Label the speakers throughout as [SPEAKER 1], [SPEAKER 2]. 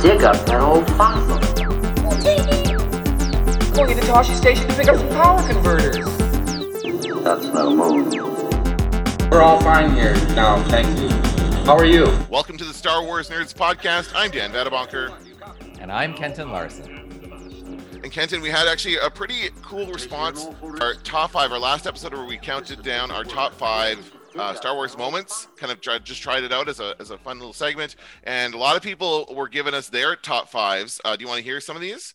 [SPEAKER 1] dig up that old fossil.
[SPEAKER 2] Going to Tosche Station to pick up some power converters.
[SPEAKER 1] That's no move.
[SPEAKER 3] We're all fine here now, thank you. How are you?
[SPEAKER 4] Welcome to the Star Wars Nerds podcast. I'm Dan Vadabonker.
[SPEAKER 5] And I'm Kenton Larson.
[SPEAKER 4] And Kenton, we had actually a pretty cool response. Our top five, our last episode where we counted down our top five uh, Star Wars moments. Kind of tried, just tried it out as a, as a fun little segment. And a lot of people were giving us their top fives. Uh, do you want to hear some of these?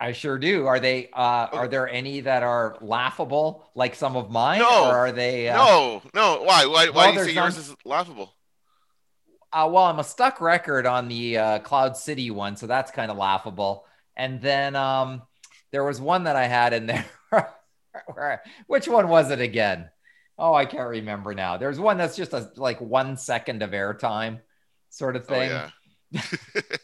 [SPEAKER 5] I sure do. Are they? Uh, Are there any that are laughable, like some of mine?
[SPEAKER 4] No.
[SPEAKER 5] Or are they? Uh,
[SPEAKER 4] No, no. Why? Why, why
[SPEAKER 5] Well,
[SPEAKER 4] do you say yours is laughable?
[SPEAKER 5] Uh, well, I'm a stuck record on the uh, Cloud City one, so that's kind of laughable. And then um, there was one that I had in there. which one was it again? Oh, I can't remember now. There's one that's just a like one second of airtime, sort of
[SPEAKER 4] Oh,
[SPEAKER 5] thing.
[SPEAKER 4] yeah.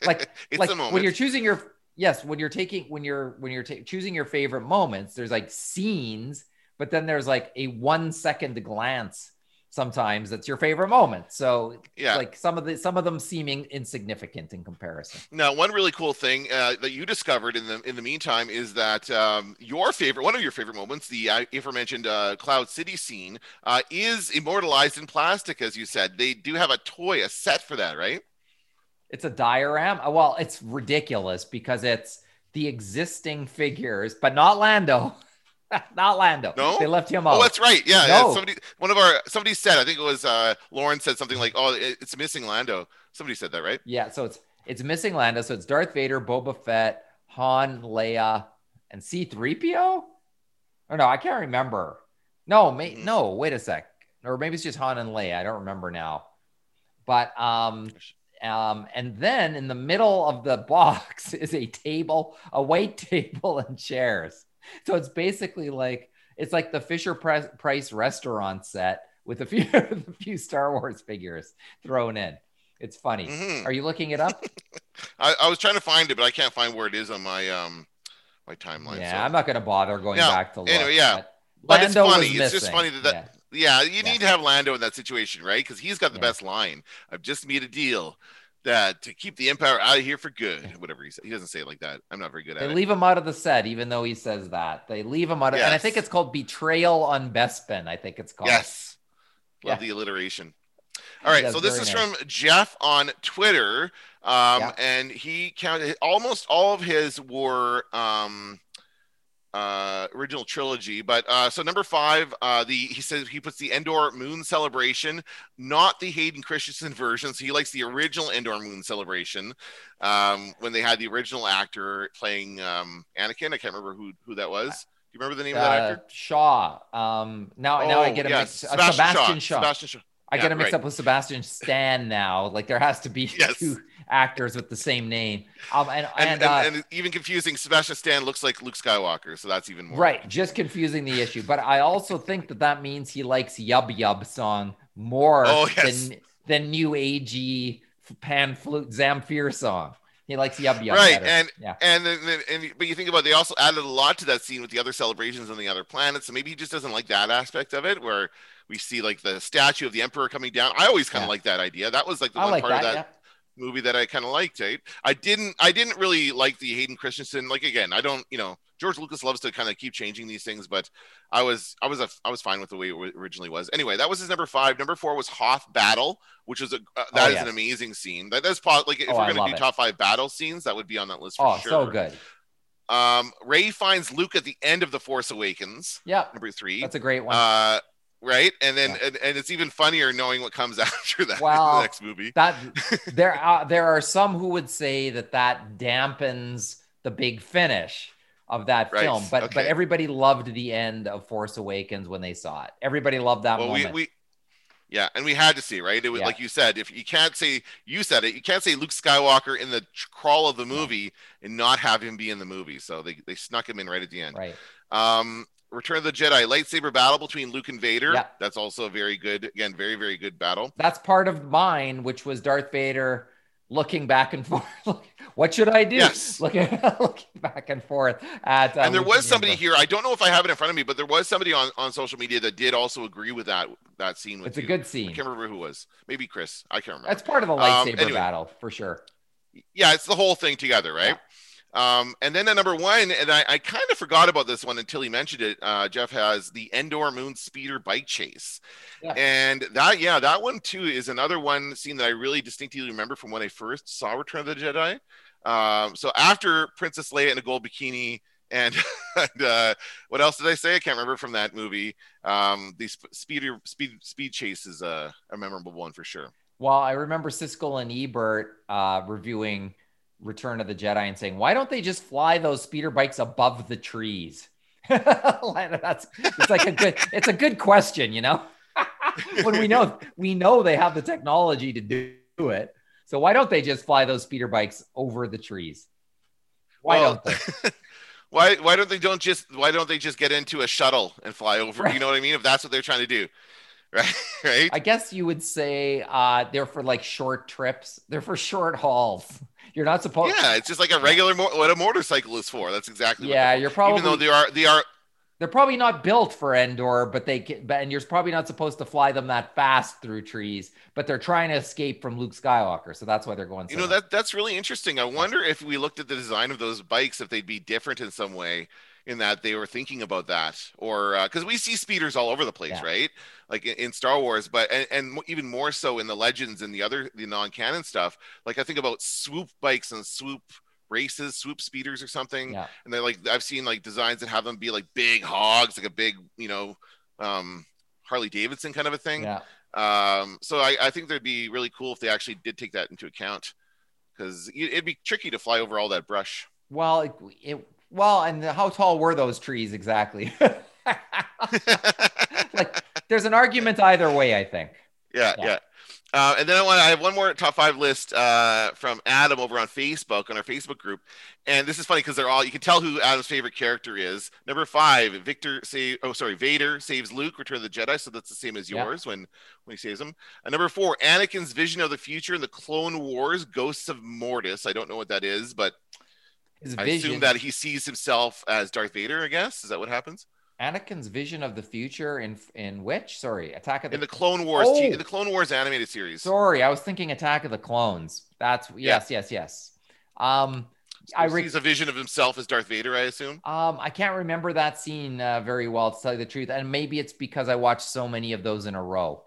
[SPEAKER 5] Like-
[SPEAKER 4] it's
[SPEAKER 5] like
[SPEAKER 4] a moment.
[SPEAKER 5] when you're choosing your yes when you're taking when you're when you're ta- choosing your favorite moments there's like scenes but then there's like a one second glance sometimes that's your favorite moment so
[SPEAKER 4] Yeah.
[SPEAKER 5] like some of the some of them seeming insignificant in comparison
[SPEAKER 4] Now, one really cool thing uh, that you discovered in the in the meantime is that um, your favorite, one of your favorite moments, the uh, aforementioned uh, Cloud City scene, uh, is immortalized in plastic, as you said. They do have a toy, a set for that, right?
[SPEAKER 5] it's a diorama well it's ridiculous because it's the existing figures but not lando not lando
[SPEAKER 4] No?
[SPEAKER 5] they left him out.
[SPEAKER 4] Oh, that's right. Yeah,
[SPEAKER 5] No.
[SPEAKER 4] yeah. Somebody, one of our somebody said, I think it was uh, Lauren said something like, "Oh, it's missing Lando." Somebody said that, right?
[SPEAKER 5] Yeah, so it's it's missing Lando. So it's Darth Vader, Boba Fett, Han, Leia, and C-3PO? Or no, I can't remember. No, may,
[SPEAKER 4] Mhm.
[SPEAKER 5] no, wait a sec. Or maybe it's just Han and Leia. I don't remember now. But um um and then in the middle of the box is a table, a white table and chairs. So it's basically like it's like the Fisher Price restaurant set with a few a few Star Wars figures thrown in. It's funny.
[SPEAKER 4] Mhm.
[SPEAKER 5] Are you looking it up?
[SPEAKER 4] I, I was trying to find it, but I can't find where it is on my um my timeline.
[SPEAKER 5] yeah,
[SPEAKER 4] so.
[SPEAKER 5] I'm not going to bother going
[SPEAKER 4] Yeah,
[SPEAKER 5] back to look.
[SPEAKER 4] anyway, yeah.
[SPEAKER 5] but
[SPEAKER 4] But it's funny. It's just funny that that-
[SPEAKER 5] Yeah.
[SPEAKER 4] Yeah, you
[SPEAKER 5] Yeah.
[SPEAKER 4] need to have Lando in that situation, right? Because he's got the best line. I've just made a deal that to keep the Empire out of here for good. Whatever he said. He doesn't say it like that. I'm not very good
[SPEAKER 5] They
[SPEAKER 4] at it.
[SPEAKER 5] They leave him out of the set, even though he says that. They leave him out of, and I think it's called Betrayal on Bespin. I think it's called.
[SPEAKER 4] Yes. Love
[SPEAKER 5] Yeah.
[SPEAKER 4] the alliteration. All right, so this is
[SPEAKER 5] nice.
[SPEAKER 4] from Jeff on Twitter. Um,
[SPEAKER 5] Yeah.
[SPEAKER 4] and he counted almost all of his were um uh original trilogy but uh so number five uh the he says he puts the endor moon celebration not the hayden christensen version so he likes the original endor moon celebration um when they had the original actor playing um anakin i can't remember who who that was do you remember the name of that
[SPEAKER 5] Uh,
[SPEAKER 4] actor
[SPEAKER 5] Shaw. Um, now, now I
[SPEAKER 4] Oh,
[SPEAKER 5] get a
[SPEAKER 4] yes,
[SPEAKER 5] mix. uh, Sebastian Shaw.
[SPEAKER 4] sebastian shaw
[SPEAKER 5] I
[SPEAKER 4] yeah,
[SPEAKER 5] get a mix
[SPEAKER 4] right.
[SPEAKER 5] up with Sebastian Stan now. Like there has to be
[SPEAKER 4] Yes.
[SPEAKER 5] two actors with the same name. Um, and
[SPEAKER 4] and,
[SPEAKER 5] and,
[SPEAKER 4] and,
[SPEAKER 5] uh,
[SPEAKER 4] and even confusing sebastian stan looks like luke skywalker so that's even more
[SPEAKER 5] Right, just confusing the issue. But I also think that that means he likes Yub Yub song more
[SPEAKER 4] Oh, yes.
[SPEAKER 5] than than new agey pan flute Zamfir song. He likes Yub Yub.
[SPEAKER 4] Right,
[SPEAKER 5] better.
[SPEAKER 4] and-
[SPEAKER 5] yeah,
[SPEAKER 4] And then, then- and but you think about it, they also added a lot to that scene with the other celebrations on the other planets. So maybe he just doesn't like that aspect of it, where we see like the statue of the emperor coming down. I always kind of
[SPEAKER 5] Yeah.
[SPEAKER 4] like that idea. That was like the
[SPEAKER 5] I
[SPEAKER 4] one
[SPEAKER 5] like
[SPEAKER 4] part
[SPEAKER 5] that.
[SPEAKER 4] of that movie that I kind of liked. Right? I didn't. I didn't really like the Hayden Christensen. Like again, I don't. You know, George Lucas loves to kind of keep changing these things, but I was, I was, a, I was fine with the way it originally was. Anyway, that was his number five. Number four was Hoth Battle, which was a uh, that
[SPEAKER 5] Oh,
[SPEAKER 4] is
[SPEAKER 5] yes.
[SPEAKER 4] an amazing scene. That, that's probably like if
[SPEAKER 5] Oh,
[SPEAKER 4] we're gonna do
[SPEAKER 5] it.
[SPEAKER 4] top five battle scenes, that would be on that list for
[SPEAKER 5] Oh,
[SPEAKER 4] sure.
[SPEAKER 5] so good.
[SPEAKER 4] Um, Ray finds Luke at the end of the Force Awakens,
[SPEAKER 5] Yeah,
[SPEAKER 4] number three.
[SPEAKER 5] that's a great one.
[SPEAKER 4] Uh, right, and then
[SPEAKER 5] Yeah.
[SPEAKER 4] and, and it's even funnier knowing what comes after that
[SPEAKER 5] Well,
[SPEAKER 4] the next movie.
[SPEAKER 5] that there are there are some who would say that that dampens the big finish of that
[SPEAKER 4] Right,
[SPEAKER 5] film, but but everybody loved the end of Force Awakens when they saw it. Everybody loved that
[SPEAKER 4] Well,
[SPEAKER 5] moment.
[SPEAKER 4] we yeah, and we had to see right. It was
[SPEAKER 5] Yeah.
[SPEAKER 4] like you said, if you can't say you said it, you can't say Luke Skywalker in the crawl of the movie and not have him be in the movie. So they they snuck him in right at the end.
[SPEAKER 5] right.
[SPEAKER 4] Um, Return of the Jedi lightsaber battle between Luke and Vader.
[SPEAKER 5] Yeah.
[SPEAKER 4] That's also a very good, again, very very good battle.
[SPEAKER 5] That's part of mine, which was Darth Vader looking back and forth. what should I do?
[SPEAKER 4] Yes.
[SPEAKER 5] Looking, looking back and forth at. Uh,
[SPEAKER 4] and there
[SPEAKER 5] Luke
[SPEAKER 4] was somebody here. I don't know if I have it in front of me, but there was somebody on, on social media that did also agree with that that scene. With
[SPEAKER 5] It's a
[SPEAKER 4] you.
[SPEAKER 5] good
[SPEAKER 4] I
[SPEAKER 5] scene.
[SPEAKER 4] can't remember who it was. Maybe Chris. I can't remember.
[SPEAKER 5] That's part of the
[SPEAKER 4] Um,
[SPEAKER 5] lightsaber
[SPEAKER 4] anyway.
[SPEAKER 5] battle for sure.
[SPEAKER 4] Yeah, it's the whole thing together, right? Um, and then at number one, and I, I kind of forgot about this one until he mentioned it. Uh, Jeff has the Endor Moon Speeder Bike Chase,
[SPEAKER 5] Yeah.
[SPEAKER 4] and that yeah, that one too is another one scene that I really distinctly remember from when I first saw Return of the Jedi. Um, so after Princess Leia in a gold bikini. And, and uh, what else did I say? I can't remember from that movie. Um, the sp- speeder speed speed chase is a, a memorable one for sure.
[SPEAKER 5] Well, I remember Siskel and Ebert uh, reviewing Return of the Jedi and saying, "Why don't they just fly those speeder bikes above the trees?" That's it's like a good it's a good question, you know. when we know we know they have the technology to do it, so why don't they just fly those speeder bikes over the trees? Why
[SPEAKER 4] Well,
[SPEAKER 5] don't they?
[SPEAKER 4] Why why don't they don't just why don't they just get into a shuttle and fly over?
[SPEAKER 5] Right.
[SPEAKER 4] You know what I mean? If that's what they're trying to do, right? right?
[SPEAKER 5] I guess you would say uh, they're for like short trips. They're for short hauls. You're not supposed.
[SPEAKER 4] yeah, it's just like a regular mo- what a motorcycle is for. That's exactly.
[SPEAKER 5] Yeah, you're probably
[SPEAKER 4] even though they are they are
[SPEAKER 5] they're probably not built for Endor, but they can, but and you're probably not supposed to fly them that fast through trees. But they're trying to escape from Luke Skywalker, so that's why they're going.
[SPEAKER 4] you know that that's really interesting. I wonder if we looked at the design of those bikes if they'd be different in some way. In that they were thinking about that, or because we see speeders all over the place,
[SPEAKER 5] Yeah.
[SPEAKER 4] right? Like in, in Star Wars, but and, and even more so in the Legends and the other the non-canon stuff. Like I think about swoop bikes and swoop races, swoop speeders or something.
[SPEAKER 5] Yeah.
[SPEAKER 4] and they're like I've seen like designs that have them be like big hogs, like a big, you know, um, Harley Davidson kind of a thing.
[SPEAKER 5] Yeah.
[SPEAKER 4] Um, so I, I think that'd be really cool if they actually did take that into account, because it'd be tricky to fly over all that brush.
[SPEAKER 5] Well, it, it well, and how tall were those trees exactly? like, there's an argument either way. I think.
[SPEAKER 4] yeah,
[SPEAKER 5] Yeah.
[SPEAKER 4] yeah. Uh, and then I want I have one more top five list uh, from Adam over on Facebook on our Facebook group, and this is funny because they're all you can tell who Adam's favorite character is. Number five, Victor save oh sorry Vader saves Luke, Return of the Jedi, so that's the same as
[SPEAKER 5] Yeah.
[SPEAKER 4] yours when when he saves him. Uh, number four, Anakin's vision of the future in the Clone Wars, Ghosts of Mortis. I don't know what that is, but
[SPEAKER 5] His
[SPEAKER 4] I
[SPEAKER 5] vision.
[SPEAKER 4] assume that he sees himself as Darth Vader. I guess is that what happens
[SPEAKER 5] Anakin's vision of the future in in which? Sorry, Attack of the.
[SPEAKER 4] in the Clone Wars
[SPEAKER 5] Oh.
[SPEAKER 4] in the Clone Wars animated series.
[SPEAKER 5] Sorry, I was thinking Attack of the Clones. That's yes, yes, yes. Um, I
[SPEAKER 4] he
[SPEAKER 5] re-
[SPEAKER 4] sees a vision of himself as Darth Vader. I assume.
[SPEAKER 5] Um, I can't remember that scene uh, very well, to tell you the truth, and maybe it's because I watched so many of those in a row.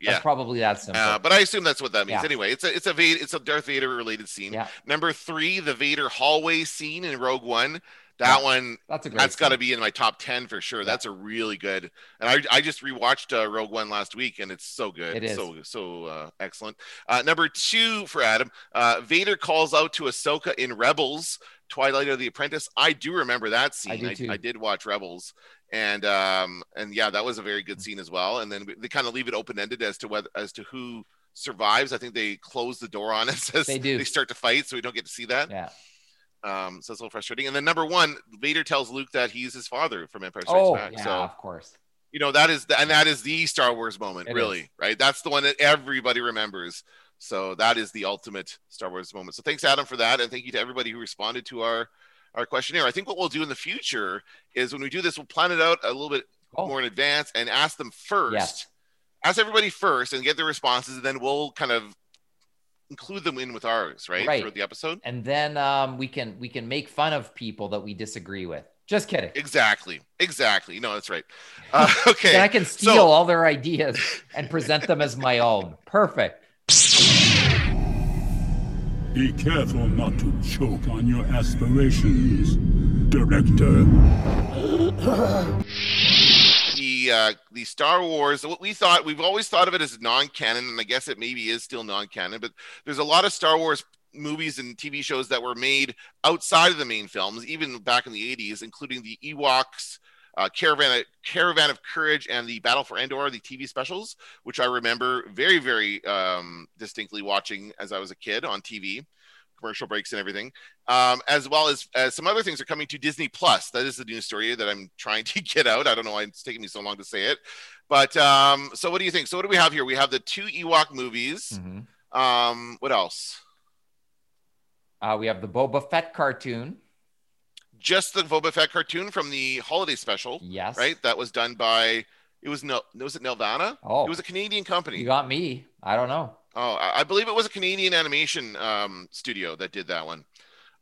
[SPEAKER 4] Yeah.
[SPEAKER 5] That's probably that simple.
[SPEAKER 4] Uh, but I assume that's what that means.
[SPEAKER 5] Yeah.
[SPEAKER 4] Anyway, it's a it's a Vader, it's a Darth Vader related scene.
[SPEAKER 5] Yeah.
[SPEAKER 4] Number three, the Vader hallway scene in Rogue One. That
[SPEAKER 5] Yeah.
[SPEAKER 4] one,
[SPEAKER 5] that's a great.
[SPEAKER 4] that's got to be in my top ten for sure.
[SPEAKER 5] Yeah.
[SPEAKER 4] That's a really good. And I I just rewatched uh, Rogue One last week, and it's so good.
[SPEAKER 5] It is.
[SPEAKER 4] so so uh, excellent. Uh, number two for Adam, uh, Vader calls out to Ahsoka in Rebels. Twilight of the Apprentice. I do remember that scene.
[SPEAKER 5] do too.
[SPEAKER 4] I, did watch Rebels, and um, and yeah, that was a very good scene as well. And then they kind of leave it open ended as to whether as to who survives. I think they close the door on us as
[SPEAKER 5] They do.
[SPEAKER 4] they start to fight, so we don't get to see that.
[SPEAKER 5] Yeah.
[SPEAKER 4] Um, so it's a little frustrating. And then number one, Vader tells Luke that he's his father from Empire Strikes
[SPEAKER 5] Oh,
[SPEAKER 4] Back.
[SPEAKER 5] yeah,
[SPEAKER 4] So
[SPEAKER 5] of course.
[SPEAKER 4] you know that is the, and that is the Star Wars moment,
[SPEAKER 5] It
[SPEAKER 4] really,
[SPEAKER 5] is.
[SPEAKER 4] right? That's the one that everybody remembers. So that is the ultimate Star Wars moment. So thanks, Adam, for that, and thank you to everybody who responded to our our questionnaire. I think what we'll do in the future is when we do this, we'll plan it out a little bit
[SPEAKER 5] Oh,
[SPEAKER 4] more in advance and ask them first.
[SPEAKER 5] yes.
[SPEAKER 4] Ask everybody first and get their responses, and then we'll kind of include them in with ours, right?
[SPEAKER 5] Right.
[SPEAKER 4] For the episode.
[SPEAKER 5] And then um, we can we can make fun of people that we disagree with. Just kidding.
[SPEAKER 4] Exactly. Exactly. No, that's right. Uh, okay.
[SPEAKER 5] I can steal
[SPEAKER 4] So-
[SPEAKER 5] all their ideas and present them as my own. Perfect.
[SPEAKER 6] Be careful not to choke on your aspirations, Director.
[SPEAKER 4] the uh, the Star Wars. What we thought we've always thought of it as non-canon, and I guess it maybe is still non-canon. But there's a lot of Star Wars movies and TV shows that were made outside of the main films, even back in the 80s, including the Ewoks. Uh, Caravan, Caravan of Courage, and the Battle for Endor, the TV specials, which I remember very, very um, distinctly watching as I was a kid on TV, commercial breaks and everything um, as well as, as some other things are coming to Disney Plus. That is the news story that I'm trying to get out. I don't know why it's taking me so long to say it, but um, so what do you think? So what do we have here? We have the two Ewok movies.
[SPEAKER 5] Mhm.
[SPEAKER 4] Um, what else?
[SPEAKER 5] Uh, we have the Boba Fett cartoon.
[SPEAKER 4] Just the Boba Fett cartoon from the holiday special,
[SPEAKER 5] Yes.
[SPEAKER 4] right? That was done by it was no was it Nelvana?
[SPEAKER 5] Oh,
[SPEAKER 4] It was a Canadian company.
[SPEAKER 5] you got me. I don't know.
[SPEAKER 4] Oh, I I believe it was a Canadian animation um, studio that did that one.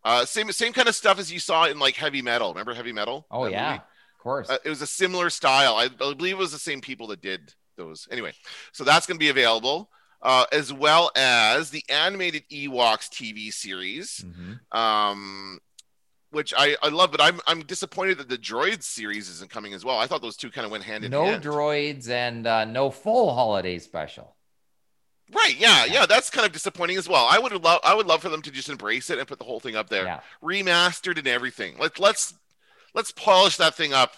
[SPEAKER 4] Uh, same same kind of stuff as you saw in like heavy metal. Remember heavy metal?
[SPEAKER 5] Oh yeah,
[SPEAKER 4] movie?
[SPEAKER 5] of course.
[SPEAKER 4] Uh, it was a similar style. I, I believe it was the same people that did those. Anyway, so that's going to be available, uh, as well as the animated Ewoks TV series,
[SPEAKER 5] Mhm.
[SPEAKER 4] um, which I, I love. But I'm I'm disappointed that the Droids series isn't coming as well. I thought those two kind of went hand in
[SPEAKER 5] No
[SPEAKER 4] hand.
[SPEAKER 5] No droids and uh, no full holiday special.
[SPEAKER 4] right? Yeah, yeah. That's kind of disappointing as well. I would love I would love for them to just embrace it and put the whole thing up there,
[SPEAKER 5] Yeah.
[SPEAKER 4] remastered and everything. Let's let's let's polish that thing up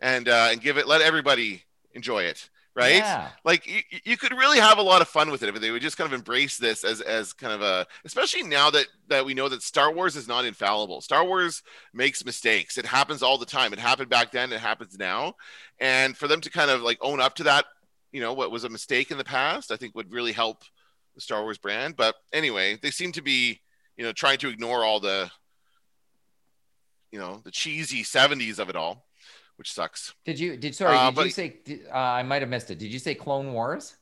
[SPEAKER 4] and uh, and give it let everybody enjoy it. Right?
[SPEAKER 5] Yeah.
[SPEAKER 4] like you, you could really have a lot of fun with it if they would just kind of embrace this as as kind of a especially now that that we know that Star Wars is not infallible. Star Wars makes mistakes. It happens all the time. It happened back then, it happens now. And for them to kind of like own up to that, you know, what was a mistake in the past, I think would really help the Star Wars brand. But anyway, they seem to be, you know, trying to ignore all the you know, the cheesy 70s of it all, which sucks.
[SPEAKER 5] Did you did sorry?
[SPEAKER 4] Uh,
[SPEAKER 5] did
[SPEAKER 4] but-
[SPEAKER 5] you say? Did, uh, I might have missed it. Did you say Clone Wars?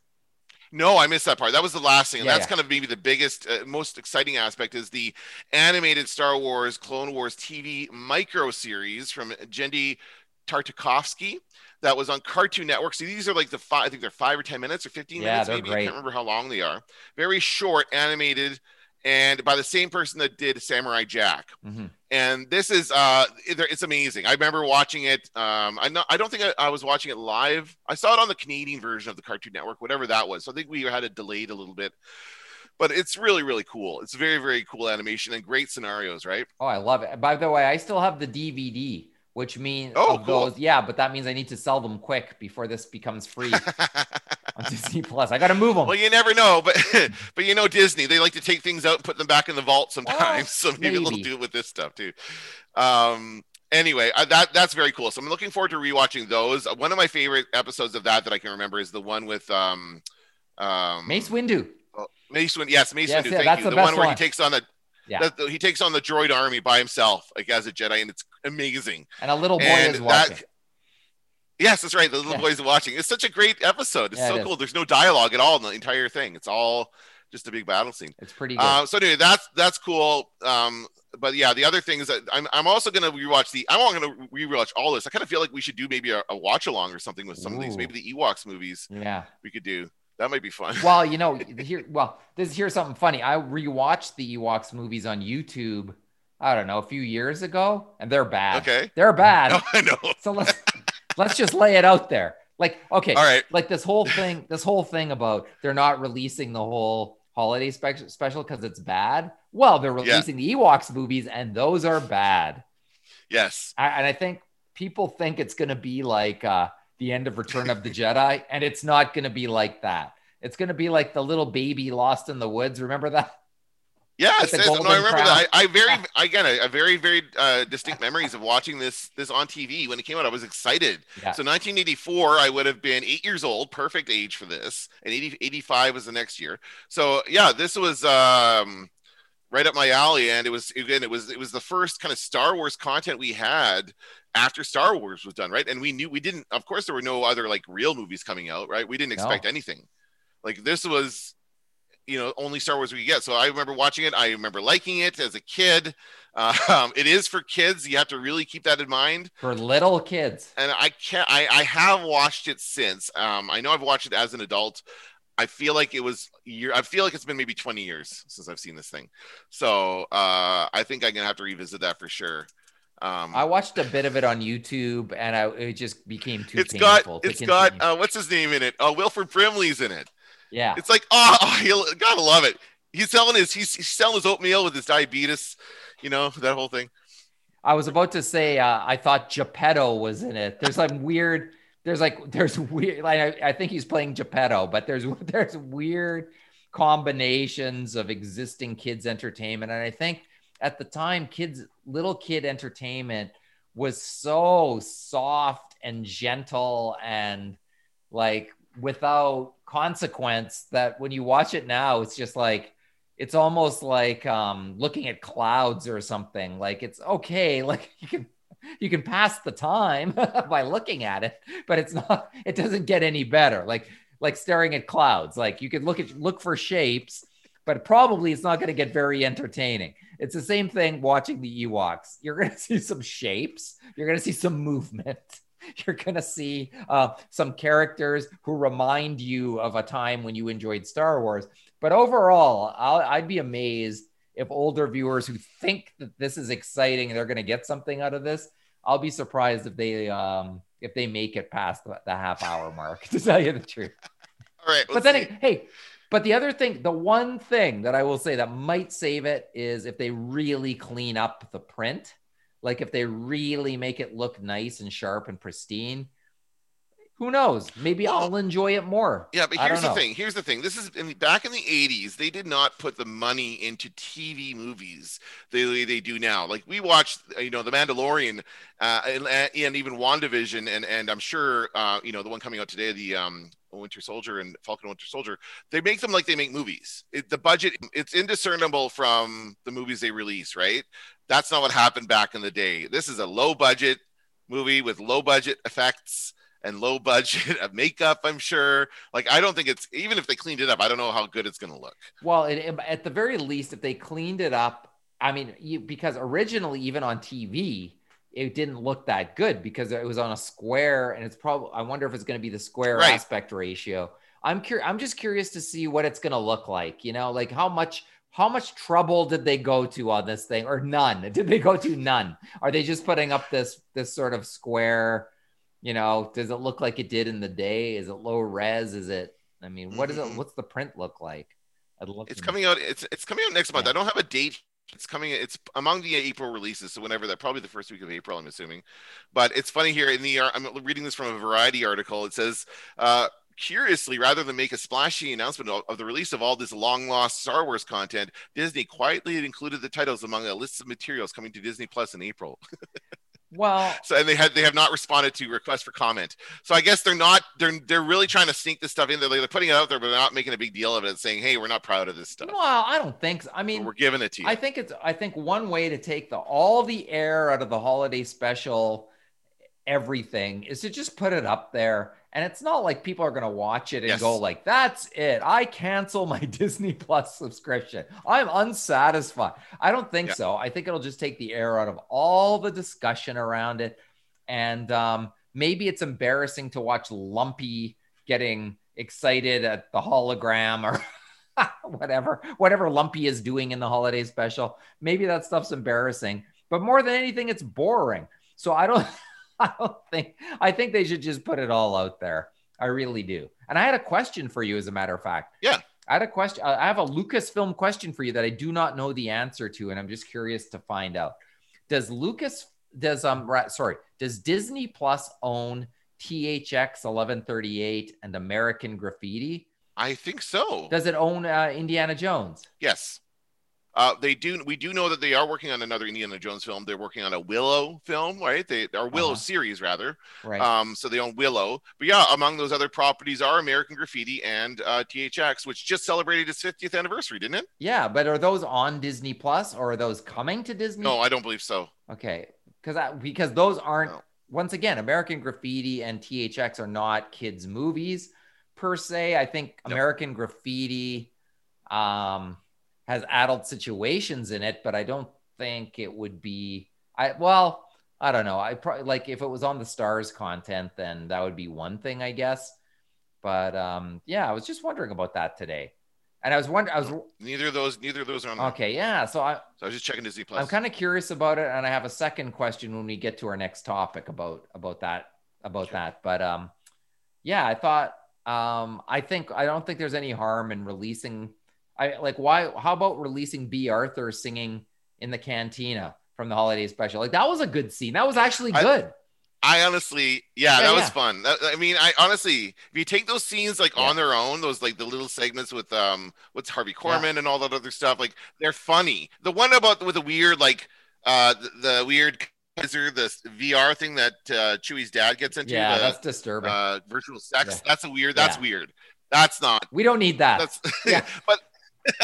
[SPEAKER 4] No, I missed that part. That was the last thing. And
[SPEAKER 5] Yeah,
[SPEAKER 4] that's
[SPEAKER 5] yeah.
[SPEAKER 4] kind of maybe the biggest, uh, most exciting aspect is the animated Star Wars Clone Wars TV micro series from Genndy Tartakovsky that was on Cartoon Network. So these are like the five, I think they're five or 10 minutes or 15
[SPEAKER 5] Yeah,
[SPEAKER 4] minutes, maybe. I can't remember how long they are. Very short, animated, and by the same person that did Samurai Jack.
[SPEAKER 5] Hmm
[SPEAKER 4] and this is uh it's amazing. I remember watching it um i know i don't think I, I was watching it live. I saw it on the canadian version of the cartoon network whatever that was. So i think we had it delayed a little bit. But it's really really cool. It's very very cool animation and great scenarios right?
[SPEAKER 5] Oh, I love it. By the way, I still have the DVD, which means
[SPEAKER 4] Oh, cool.
[SPEAKER 5] those. Yeah, but that means I need to sell them quick before this becomes free on Disney Plus. I got to move them.
[SPEAKER 4] well you never know but but you know disney they like to take things out and put them back in the vault sometimes so maybe, they'll do it with this stuff too um anyway uh, that that's very cool so i'm looking forward to rewatching those Uh, one of my favorite episodes of that that i can remember is the one with um um
[SPEAKER 5] Mace Windu.
[SPEAKER 4] Oh, Mace Windu, yes, Mace
[SPEAKER 5] Yes,
[SPEAKER 4] Windu.
[SPEAKER 5] yeah,
[SPEAKER 4] thank
[SPEAKER 5] that's
[SPEAKER 4] you.
[SPEAKER 5] the
[SPEAKER 4] The, one where
[SPEAKER 5] one.
[SPEAKER 4] he takes on the,
[SPEAKER 5] Yeah.
[SPEAKER 4] the- he takes on the droid army by himself, like as a Jedi, and it's amazing.
[SPEAKER 5] And a little boy
[SPEAKER 4] and
[SPEAKER 5] is watching.
[SPEAKER 4] yes, that's right. The little
[SPEAKER 5] Yeah.
[SPEAKER 4] boy's watching. It's such a great episode. It's
[SPEAKER 5] Yeah,
[SPEAKER 4] so
[SPEAKER 5] is.
[SPEAKER 4] cool. There's no dialogue at all in the entire thing. It's all just a big battle scene.
[SPEAKER 5] It's pretty good.
[SPEAKER 4] Uh, so anyway, that's that's cool. Um, but yeah, the other thing is that I'm, I'm also going to rewatch the. I'm not to rewatch all this. I kind of feel like we should do maybe a, a watch along or something with some of these. Maybe the Ewoks movies
[SPEAKER 5] yeah.
[SPEAKER 4] we could do. That might be fun.
[SPEAKER 5] Well, you know, here. Well, this here's something funny. I rewatched the Ewoks movies on YouTube. I don't know, a few years ago, and they're bad.
[SPEAKER 4] Okay.
[SPEAKER 5] They're bad.
[SPEAKER 4] No, I know.
[SPEAKER 5] So let's let's just lay it out there. Like, okay,
[SPEAKER 4] All right.
[SPEAKER 5] like this whole thing, this whole thing about they're not releasing the whole holiday spec- special because it's bad. Well, they're
[SPEAKER 4] Yeah.
[SPEAKER 5] releasing the Ewoks movies, and those are bad.
[SPEAKER 4] Yes.
[SPEAKER 5] I, and I think people think it's going to be like uh, the end of Return of the Jedi, and it's not going to be like that. It's going to be like the little baby lost in the woods. Remember that?
[SPEAKER 4] Yes, yes. No, I remember
[SPEAKER 5] crown.
[SPEAKER 4] that. I, I very again, I, I very very uh, distinct memories of watching this this on TV when it came out. I was excited.
[SPEAKER 5] Yeah.
[SPEAKER 4] So 1984, I would have been eight years old, perfect age for this, and 80, 85 was the next year. So yeah, this was um, right up my alley, and it was again, it was it was the first kind of Star Wars content we had after Star Wars was done, right? And we knew we didn't. Of course, there were no other like real movies coming out, right? We didn't
[SPEAKER 5] No.
[SPEAKER 4] expect anything. Like this was you know only Star Wars we could get. So I remember watching it. I remember liking it as a kid. Um, it is for kids. You have to really keep that in mind.
[SPEAKER 5] For little kids.
[SPEAKER 4] And I can't. I, I have watched it since. Um, I know I've watched it as an adult. I feel like it was year. I feel like it's been maybe 20 years since I've seen this thing. So uh, I think I'm gonna have to revisit that for sure. Um,
[SPEAKER 5] I watched a bit of it on YouTube, and I, it just became too
[SPEAKER 4] it's got
[SPEAKER 5] to
[SPEAKER 4] it's got uh, what's his name in it? Oh, Wilford Brimley's in it.
[SPEAKER 5] Yeah.
[SPEAKER 4] It's like oh, oh you gotta love it. He's selling his he's, he's selling his oatmeal with his diabetes, you know that whole thing.
[SPEAKER 5] I was about to say uh, I thought Geppetto was in it. There's like weird. There's like there's weird. Like I, I think he's playing Geppetto, but there's there's weird combinations of existing kids entertainment, and I think at the time, kids little kid entertainment was so soft and gentle and like without consequence that when you watch it now, it's just like it's almost like um looking at clouds or something like it's okay like you can you can pass the time by looking at it but it's not it doesn't get any better like like staring at clouds. Like you could look at look for shapes, but probably it's not going to get very entertaining. It's the same thing watching the Ewoks. You're going to see some shapes. You're going to see some movement. You're going to see uh, some characters who remind you of a time when you enjoyed Star Wars. But overall, I'll, I'd be amazed if older viewers who think that this is exciting and they're going to get something out of this, I'll be surprised if they um, if they make it past the, the half hour mark. To tell you the truth.
[SPEAKER 4] All right.
[SPEAKER 5] but then, hey, but the other thing, the one thing that I will say that might save it is if they really clean up the print, like if they really make it look nice and sharp and pristine. Who knows? Maybe
[SPEAKER 4] Well,
[SPEAKER 5] I'll enjoy it more.
[SPEAKER 4] Yeah, but here's the thing. Here's the thing. This is in, back in the '80s. They did not put the money into TV movies the way they do now. Like we watched, uh, you know, The Mandalorian, uh, and, and even WandaVision, and and I'm sure, uh, you know, the one coming out today, the um, Winter Soldier and Falcon Winter Soldier. They make them like they make movies. It, the budget, it's indiscernible from the movies they release. Right? That's not what happened back in the day. This is a low budget movie with low budget effects and low budget of makeup i'm sure like i don't think it's even if they cleaned it up i don't know how good it's going to look
[SPEAKER 5] Well, it, it- at the very least, if they cleaned it up, I mean, you, because originally, even on TV, it didn't look that good because it was on a square, and it's probably. I wonder if it's going to be the square
[SPEAKER 4] Right.
[SPEAKER 5] aspect ratio. I'm curious. I'm just curious to see what it's going to look like. You know, like how much how much trouble did they go to on this thing, or none? Did they go to none? Are they just putting up this this sort of square? You know, does it look like it did in the day? Is it low res? Is it? I mean, what is it?
[SPEAKER 4] Mhm.
[SPEAKER 5] What's the print look like? I'd love
[SPEAKER 4] it's
[SPEAKER 5] know.
[SPEAKER 4] coming out it's it's coming out next month
[SPEAKER 5] Yeah.
[SPEAKER 4] i don't have a date it's coming it's among the april releases so whenever that probably the first week of april i'm assuming but it's funny here in the i'm reading this from a variety article it says uh Curiously, rather than make a splashy announcement of, of the release of all this long lost Star Wars content, Disney quietly included the titles among a list of materials coming to Disney Plus in April.
[SPEAKER 5] Well,
[SPEAKER 4] So and they had they have not responded to requests for comment. So I guess they're not they're they're really trying to sneak this stuff in there. They're putting it out there, but they're not making a big deal of it, saying, "Hey, we're not proud of this stuff.
[SPEAKER 5] well, I don't think so. I
[SPEAKER 4] but
[SPEAKER 5] mean,
[SPEAKER 4] we're giving it to you."
[SPEAKER 5] I think it's I think one way to take the all the air out of the holiday special everything is to just put it up there. And it's not like people are going to watch it and
[SPEAKER 4] Yes.
[SPEAKER 5] go like that's it. I cancel my Disney Plus subscription. I'm unsatisfied. I don't think
[SPEAKER 4] Yeah.
[SPEAKER 5] so. I think it'll just take the air out of all the discussion around it. And um maybe it's embarrassing to watch Lumpy getting excited at the hologram or whatever whatever lumpy is doing in the holiday special. Maybe that stuff's embarrassing. But more than anything it's boring. So i don't i don't think i think they should just put it all out there i really do and i had a question for you as a matter of fact
[SPEAKER 4] Yeah.
[SPEAKER 5] i had a question i have a lucasfilm question for you that i do not know the answer to and i'm just curious to find out does lucas does um sorry does disney plus own thx 1138 and american graffiti
[SPEAKER 4] I think so.
[SPEAKER 5] does it own uh, Indiana Jones?
[SPEAKER 4] yes. Uh, they do. We do know that they are working on another Indiana Jones film. They're working on a Willow film, right? They or Willow
[SPEAKER 5] Uh-huh.
[SPEAKER 4] series rather.
[SPEAKER 5] Right.
[SPEAKER 4] Um, so they own Willow. But yeah, among those other properties are American Graffiti and uh, THX, which just celebrated its 50th anniversary, didn't it?
[SPEAKER 5] yeah, but are those on Disney Plus or are those coming to Disney?
[SPEAKER 4] No, I don't believe so.
[SPEAKER 5] Okay, because I because those aren't
[SPEAKER 4] No.
[SPEAKER 5] once again American Graffiti and THX are not kids movies per se. I think
[SPEAKER 4] No.
[SPEAKER 5] American Graffiti um, has adult situations in it, but I don't think it would be. I well, I don't know. I probably like if it was on the stars content, then that would be one thing, I guess. But um, yeah, I was just wondering about that today, and I was wondering. I was
[SPEAKER 4] Neither of those. Neither of those are on. there.
[SPEAKER 5] okay. Yeah, so I,
[SPEAKER 4] So I was just checking Disney Plus.
[SPEAKER 5] I'm kind of curious about it, and I have a second question when we get to our next topic about about that about
[SPEAKER 4] Sure.
[SPEAKER 5] that. But um, yeah, I thought um, I think I don't think there's any harm in releasing. I like why? How about releasing Bea Arthur singing in the cantina from the holiday special? Like that was a good scene. That was actually good.
[SPEAKER 4] I honestly, yeah,
[SPEAKER 5] Yeah,
[SPEAKER 4] that was fun. That- I mean, I honestly, if you take those scenes like
[SPEAKER 5] Yeah.
[SPEAKER 4] on their own, those like the little segments with um, what's Harvey Korman and all that other stuff, like they're funny. The one about with the weird like uh the, the weird Kaiser, the VR thing that uh, Chewie's dad gets into,
[SPEAKER 5] yeah,
[SPEAKER 4] the,
[SPEAKER 5] that's disturbing.
[SPEAKER 4] uh, virtual sex.
[SPEAKER 5] Yeah.
[SPEAKER 4] That's a weird. That's
[SPEAKER 5] Yeah.
[SPEAKER 4] weird. That's not.
[SPEAKER 5] we don't need that.
[SPEAKER 4] That's
[SPEAKER 5] Yeah.
[SPEAKER 4] but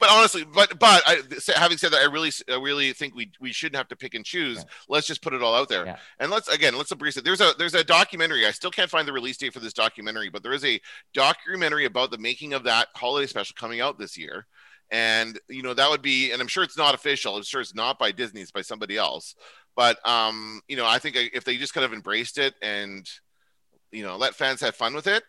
[SPEAKER 4] but honestly, but but I, having said that, I really I really think we we shouldn't have to pick and choose.
[SPEAKER 5] Yeah.
[SPEAKER 4] Let's just put it all out there.
[SPEAKER 5] Yeah.
[SPEAKER 4] And let's again let's embrace it. There's a there's a documentary. I still can't find the release date for this documentary, but there is a documentary about the making of that holiday special coming out this year. And you know that would be, and I'm sure it's not official. I'm sure it's not by Disney. It's by somebody else. But um, you know, I think if they just kind of embraced it and you know let fans have fun with it,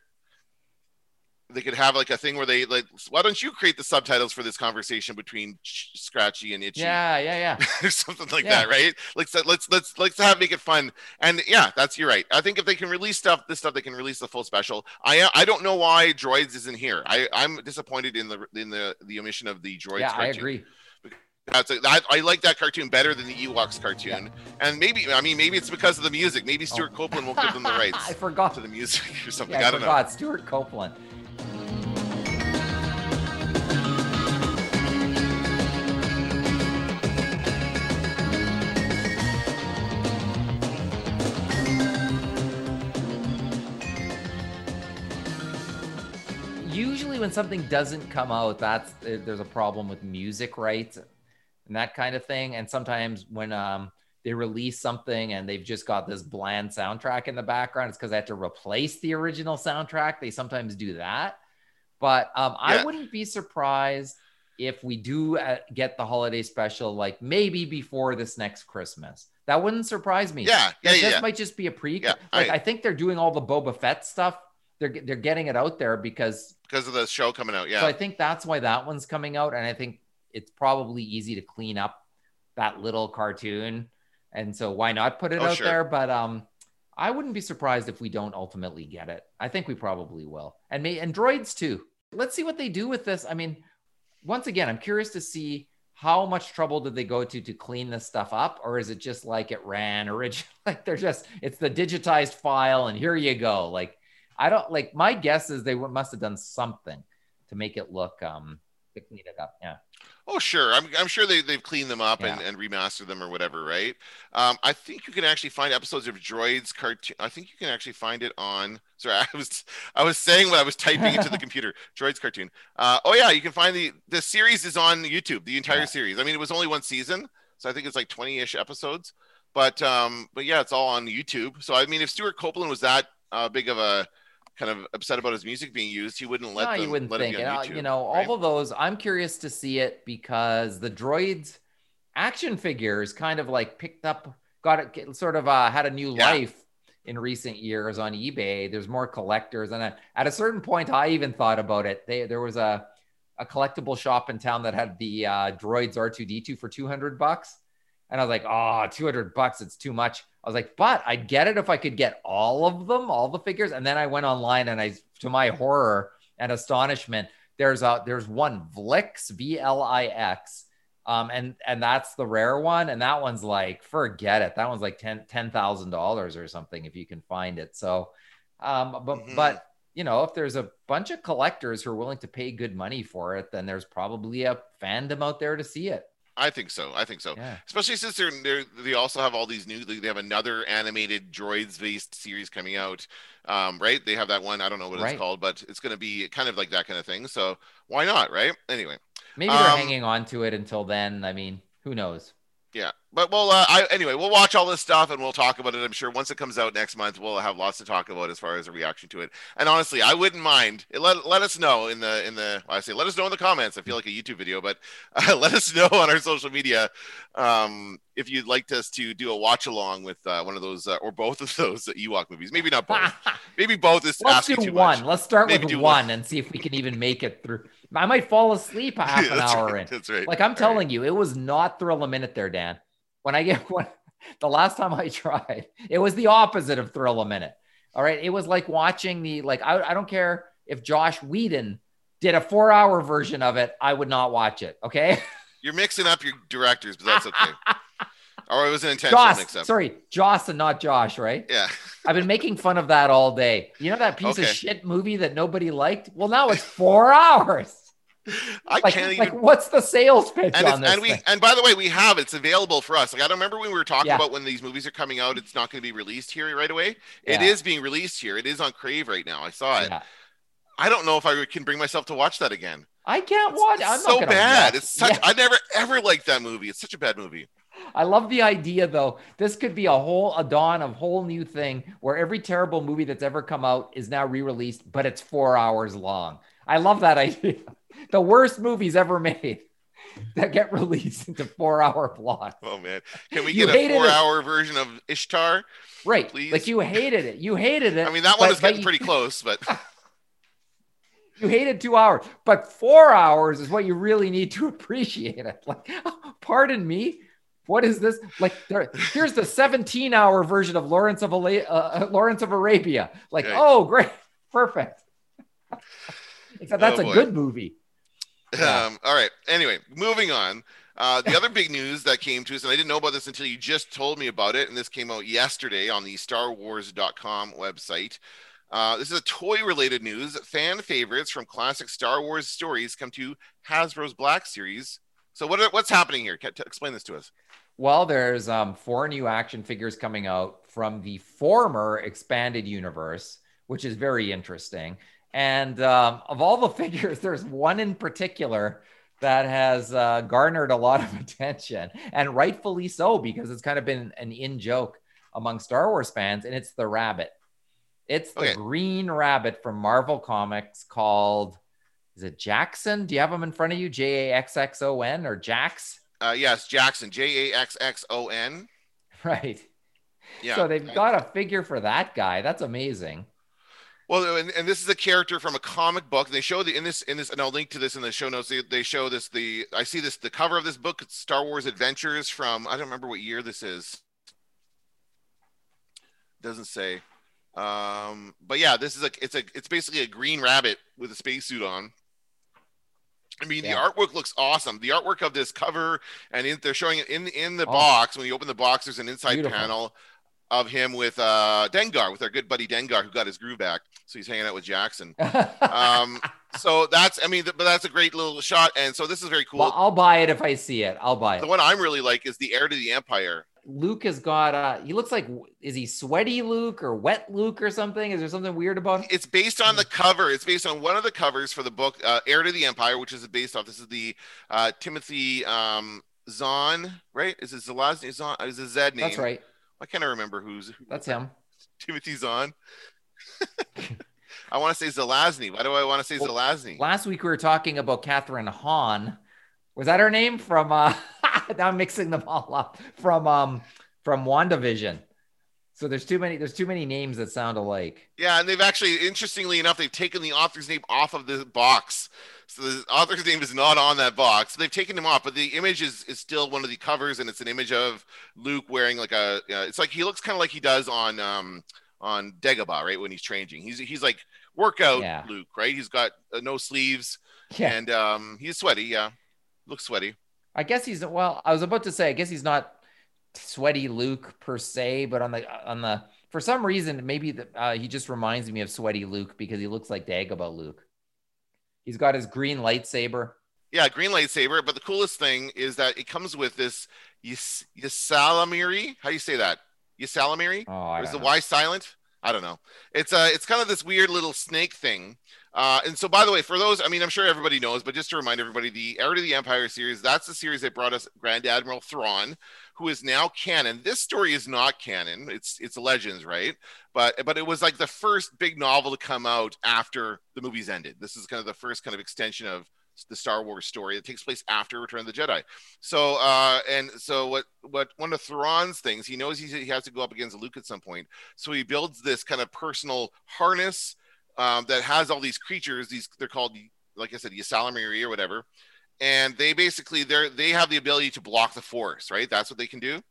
[SPEAKER 4] they could have like a thing where they like why don't you create the subtitles for this conversation between Ch- scratchy and itchy
[SPEAKER 5] Yeah, yeah, yeah.
[SPEAKER 4] or something like
[SPEAKER 5] Yeah.
[SPEAKER 4] that right like so let's let's let's have make it fun and yeah that's you're right i think if they can release stuff this stuff they can release the full special i i don't know why droids isn't here i i'm disappointed in the in the the omission of the droids
[SPEAKER 5] yeah, I agree.
[SPEAKER 4] That's a, I like that cartoon better than the Ewoks cartoon, and maybe I mean maybe it's because of the music. Maybe oh.
[SPEAKER 5] Stewart Oh.
[SPEAKER 4] Copeland won't give them the rights
[SPEAKER 5] I forgot.
[SPEAKER 4] to the music or something.
[SPEAKER 5] Yeah, I,
[SPEAKER 4] I don't know.
[SPEAKER 5] forgot. Stewart Copeland. Usually, when something doesn't come out, that's eh, there's a problem with music rights and that kind of thing. And sometimes when um, they release something and they've just got this bland soundtrack in the background, it's because they had to replace the original soundtrack. They sometimes do that. But um, I wouldn't be surprised if we do uh, get the holiday special, like maybe before this next Christmas. That wouldn't surprise me.
[SPEAKER 4] Yeah, yeah,
[SPEAKER 5] This
[SPEAKER 4] yeah, yeah.
[SPEAKER 5] might just be a pre.
[SPEAKER 4] Yeah,
[SPEAKER 5] like
[SPEAKER 4] I-
[SPEAKER 5] I think they're doing all the Boba Fett stuff. They're they're getting it out there because
[SPEAKER 4] because of the show coming out. Yeah,
[SPEAKER 5] so I think that's why that one's coming out, and I think it's probably easy to clean up that little cartoon, and so why not put it
[SPEAKER 4] Oh,
[SPEAKER 5] out
[SPEAKER 4] sure.
[SPEAKER 5] there? But um, I wouldn't be surprised if we don't ultimately get it. I think we probably will, and may and droids too. Let's see what they do with this. I mean, once again, I'm curious to see how much trouble did they go to to clean this stuff up, or is it just like it ran originally? Like they're just it's the digitized file, and here you go. Like I don't like my guess is they must have done something to make it look um to clean it up. Yeah.
[SPEAKER 4] Oh, sure. I'm, I'm sure they, they've cleaned them up and, and remastered them or whatever, right? Um, I think you can actually find episodes of Droids cartoon. I think you can actually find it on. Sorry, I was I was saying what I was typing into the computer. Droids cartoon. Uh, oh yeah, you can find the the series is on YouTube. The entire
[SPEAKER 5] Yeah.
[SPEAKER 4] series. I mean, it was only one season, so I think it's like 20ish episodes. But um, but yeah, it's all on YouTube. So I mean, if Stewart Copeland was that uh, big of a kind of upset about his music being used, he wouldn't let
[SPEAKER 5] no,
[SPEAKER 4] them
[SPEAKER 5] you wouldn't
[SPEAKER 4] let
[SPEAKER 5] think.
[SPEAKER 4] it
[SPEAKER 5] uh,
[SPEAKER 4] YouTube.
[SPEAKER 5] you know,
[SPEAKER 4] right?
[SPEAKER 5] all of those. I'm curious to see it because the droids action figures kind of like picked up, got it, sort of uh, had a new
[SPEAKER 4] Yeah.
[SPEAKER 5] life in recent years on eBay. There's more collectors, and at- at a certain point, I even thought about it. They, there was a a collectible shop in town that had the uh, droids R2D2 for 200 bucks. And I was like, oh, 200 bucks, it's too much. I was like, but I'd get it if I could get all of them, all the figures. And then I went online and I, to my horror and astonishment, there's a, there's one Vlix, V L I X. Um, and, and that's the rare one. And that one's like, forget it. That one's like 10, $10,000 or something if you can find it. So, um, but,
[SPEAKER 4] Mhm.
[SPEAKER 5] but, you know, if there's a bunch of collectors who are willing to pay good money for it, then there's probably a fandom out there to see it.
[SPEAKER 4] I think so. I think so.
[SPEAKER 5] Yeah.
[SPEAKER 4] Especially since they're, they're they also have all these new. They have another animated droids based series coming out. Um, right? They have that one. I don't know what
[SPEAKER 5] Right.
[SPEAKER 4] it's called, but it's going to be kind of like that kind of thing. So why not? Right? Anyway.
[SPEAKER 5] Maybe they're
[SPEAKER 4] Um,
[SPEAKER 5] hanging on to it until then. I mean, who knows?
[SPEAKER 4] Yeah, but we'll uh, I, anyway. We'll watch all this stuff and we'll talk about it. I'm sure once it comes out next month, we'll have lots to talk about as far as a reaction to it. And honestly, I wouldn't mind. It, let let us know in the in the I say let us know in the comments. I feel like a YouTube video, but uh, let us know on our social media um, if you'd like us to do a watch along with uh, one of those uh, or both of those Ewok movies. Maybe not both. Maybe both is
[SPEAKER 5] Let's
[SPEAKER 4] asking
[SPEAKER 5] do one.
[SPEAKER 4] much.
[SPEAKER 5] Let's start
[SPEAKER 4] Maybe
[SPEAKER 5] with one
[SPEAKER 4] one.
[SPEAKER 5] and see if we can even make it through. I might fall asleep half an hour
[SPEAKER 4] right,
[SPEAKER 5] in.
[SPEAKER 4] That's right.
[SPEAKER 5] Like I'm
[SPEAKER 4] All
[SPEAKER 5] telling
[SPEAKER 4] right.
[SPEAKER 5] you, it was not thrill a minute there, Dan. When I get when the last time I tried, it was the opposite of thrill a minute. All right. It was like watching the like I, I don't care if Josh Whedon did a four hour version of it, I would not watch it. Okay.
[SPEAKER 4] You're mixing up your directors, but that's okay. or oh, it was an intentional
[SPEAKER 5] Josh,
[SPEAKER 4] mix-up.
[SPEAKER 5] sorry, Joss and not Josh, right?
[SPEAKER 4] Yeah.
[SPEAKER 5] I've been making fun of that all day. You know that piece of shit movie that nobody liked? Well, now it's four hours.
[SPEAKER 4] I
[SPEAKER 5] Like,
[SPEAKER 4] can't
[SPEAKER 5] like
[SPEAKER 4] even
[SPEAKER 5] what's the sales pitch
[SPEAKER 4] and,
[SPEAKER 5] on this
[SPEAKER 4] and we
[SPEAKER 5] thing?
[SPEAKER 4] and by the way we have it's available for us like i don't remember when we were talking
[SPEAKER 5] Yeah.
[SPEAKER 4] about when these movies are coming out it's not going to be released here right away It
[SPEAKER 5] Yeah.
[SPEAKER 4] is being released here it is on crave right now i saw it
[SPEAKER 5] Yeah.
[SPEAKER 4] i don't know if i can bring myself to watch that again
[SPEAKER 5] I can't watch. I'm
[SPEAKER 4] It's
[SPEAKER 5] not
[SPEAKER 4] so bad.
[SPEAKER 5] watch-
[SPEAKER 4] It's such. I never ever liked that movie. It's such a bad movie.
[SPEAKER 5] I love the idea though. This could be a whole a dawn of whole new thing where every terrible movie that's ever come out is now re-released, but it's four hours long. I love that idea. The worst movies ever made that get released into four-hour blocks.
[SPEAKER 4] Oh man, can we
[SPEAKER 5] You
[SPEAKER 4] get a
[SPEAKER 5] hated it.
[SPEAKER 4] four-hour version of Ishtar?
[SPEAKER 5] Right.
[SPEAKER 4] Please.
[SPEAKER 5] Like you hated it. You hated it.
[SPEAKER 4] I mean, that one
[SPEAKER 5] but-
[SPEAKER 4] is getting
[SPEAKER 5] you-
[SPEAKER 4] pretty close, but
[SPEAKER 5] You hated two hours, but four hours is what you really need to appreciate it. Like, pardon me, what is this? Like, there, here's the 17 hour version of Lawrence of Ala- uh, Lawrence of Arabia. Like,
[SPEAKER 4] Right.
[SPEAKER 5] oh, great, perfect. Except that's
[SPEAKER 4] Oh,
[SPEAKER 5] a good movie. Yeah.
[SPEAKER 4] Um, all right. Anyway, moving on. Uh, the other big news that came to us, and I didn't know about this until you just told me about it, and this came out yesterday on the StarWars.com website. Uh, this is a toy-related news. Fan favorites from classic Star Wars stories come to Hasbro's Black Series. So what are, what's happening here? T- explain this to us.
[SPEAKER 5] Well, there's um, four new action figures coming out from the former expanded universe, which is very interesting. And um, of all the figures, there's one in particular that has uh, garnered a lot of attention, and rightfully so, because it's kind of been an in joke among Star Wars fans, and it's the rabbit. It's the
[SPEAKER 4] Okay.
[SPEAKER 5] green rabbit from Marvel Comics called, is it Jaxxon? Do you have him in front of you? J A X X O N or Jax?
[SPEAKER 4] Uh, yes, Jaxxon, J A X X O N.
[SPEAKER 5] Right.
[SPEAKER 4] Yeah.
[SPEAKER 5] So they've got a figure for that guy. That's amazing.
[SPEAKER 4] Well, and, and this is a character from a comic book. They show the in this in this, and I'll link to this in the show notes. They, they show this. The I see this the cover of this book. It's Star Wars Adventures from I don't remember what year this is. Doesn't say. Um, but yeah, this is a it's a it's basically a green rabbit with a spacesuit on. I mean,
[SPEAKER 5] Yeah.
[SPEAKER 4] the artwork looks awesome. The artwork of this cover, and in, they're showing it in in the
[SPEAKER 5] Oh.
[SPEAKER 4] box. When you open the box, there's an inside
[SPEAKER 5] Beautiful.
[SPEAKER 4] panel of him with uh Dengar, with our good buddy Dengar, who got his groove back. So he's hanging out with Jaxxon. Um, so that's I mean, th- but that's a great little shot. And so this is very cool.
[SPEAKER 5] well, I'll buy it if I see it. I'll buy it.
[SPEAKER 4] the one I'm really like is the heir to the Empire.
[SPEAKER 5] Luke has got uh he looks like is he sweaty Luke or wet Luke or something? Is there something weird about him?
[SPEAKER 4] It's based on the cover. It's based on one of the covers for the book uh, Heir to the Empire, which is based off. This is the uh, Timothy um, Zahn, right? Is it Zelazny Zahn? Is it Zed name?
[SPEAKER 5] That's right.
[SPEAKER 4] I can't remember who's who,
[SPEAKER 5] That's him.
[SPEAKER 4] Timothy Zahn. I want to say Zelazny. Why do I want to say
[SPEAKER 5] Well,
[SPEAKER 4] Zelazny?
[SPEAKER 5] Last week we were talking about Kathryn Hahn. Was that her name from uh now I'm mixing them all up from um from WandaVision. So there's too many there's too many names that sound alike.
[SPEAKER 4] Yeah, and they've actually, interestingly enough, they've taken the author's name off of the box. So the author's name is not on that box. They've taken him off, but the image is, is still one of the covers, and it's an image of Luke wearing like a. Uh, it's like he looks kind of like he does on um on Dagobah, right when he's training. He's he's like workout
[SPEAKER 5] Yeah.
[SPEAKER 4] Luke, right? He's got uh, no sleeves,
[SPEAKER 5] Yeah.
[SPEAKER 4] and um he's sweaty. Yeah, looks sweaty.
[SPEAKER 5] I guess he's well. I was about to say, I guess he's not sweaty Luke per se, but on the on the for some reason, maybe the, uh, he just reminds me of sweaty Luke because he looks like Dagobah Luke. He's got his green lightsaber.
[SPEAKER 4] Yeah, green lightsaber. But the coolest thing is that it comes with this Yis- Ysalamiri. How do you say that? Ysalamiri?
[SPEAKER 5] Oh, I
[SPEAKER 4] or is the
[SPEAKER 5] know.
[SPEAKER 4] Y silent? I don't know. It's uh it's kind of this weird little snake thing. Uh, and so, by the way, for those, I mean, I'm sure everybody knows, but just to remind everybody, the Heir to the Empire series, that's the series that brought us Grand Admiral Thrawn, who is now canon. This story is not canon; it's it's Legends, right? But but it was like the first big novel to come out after the movies ended. This is kind of the first kind of extension of the Star Wars story that takes place after Return of the Jedi. So uh, and so what what one of Thrawn's things, he knows he's, he has to go up against Luke at some point, so he builds this kind of personal harness um, that has all these creatures. These they're called, like I said, Ysalamiri or whatever, and they basically they're they have the ability to block the Force, right? That's what they can do.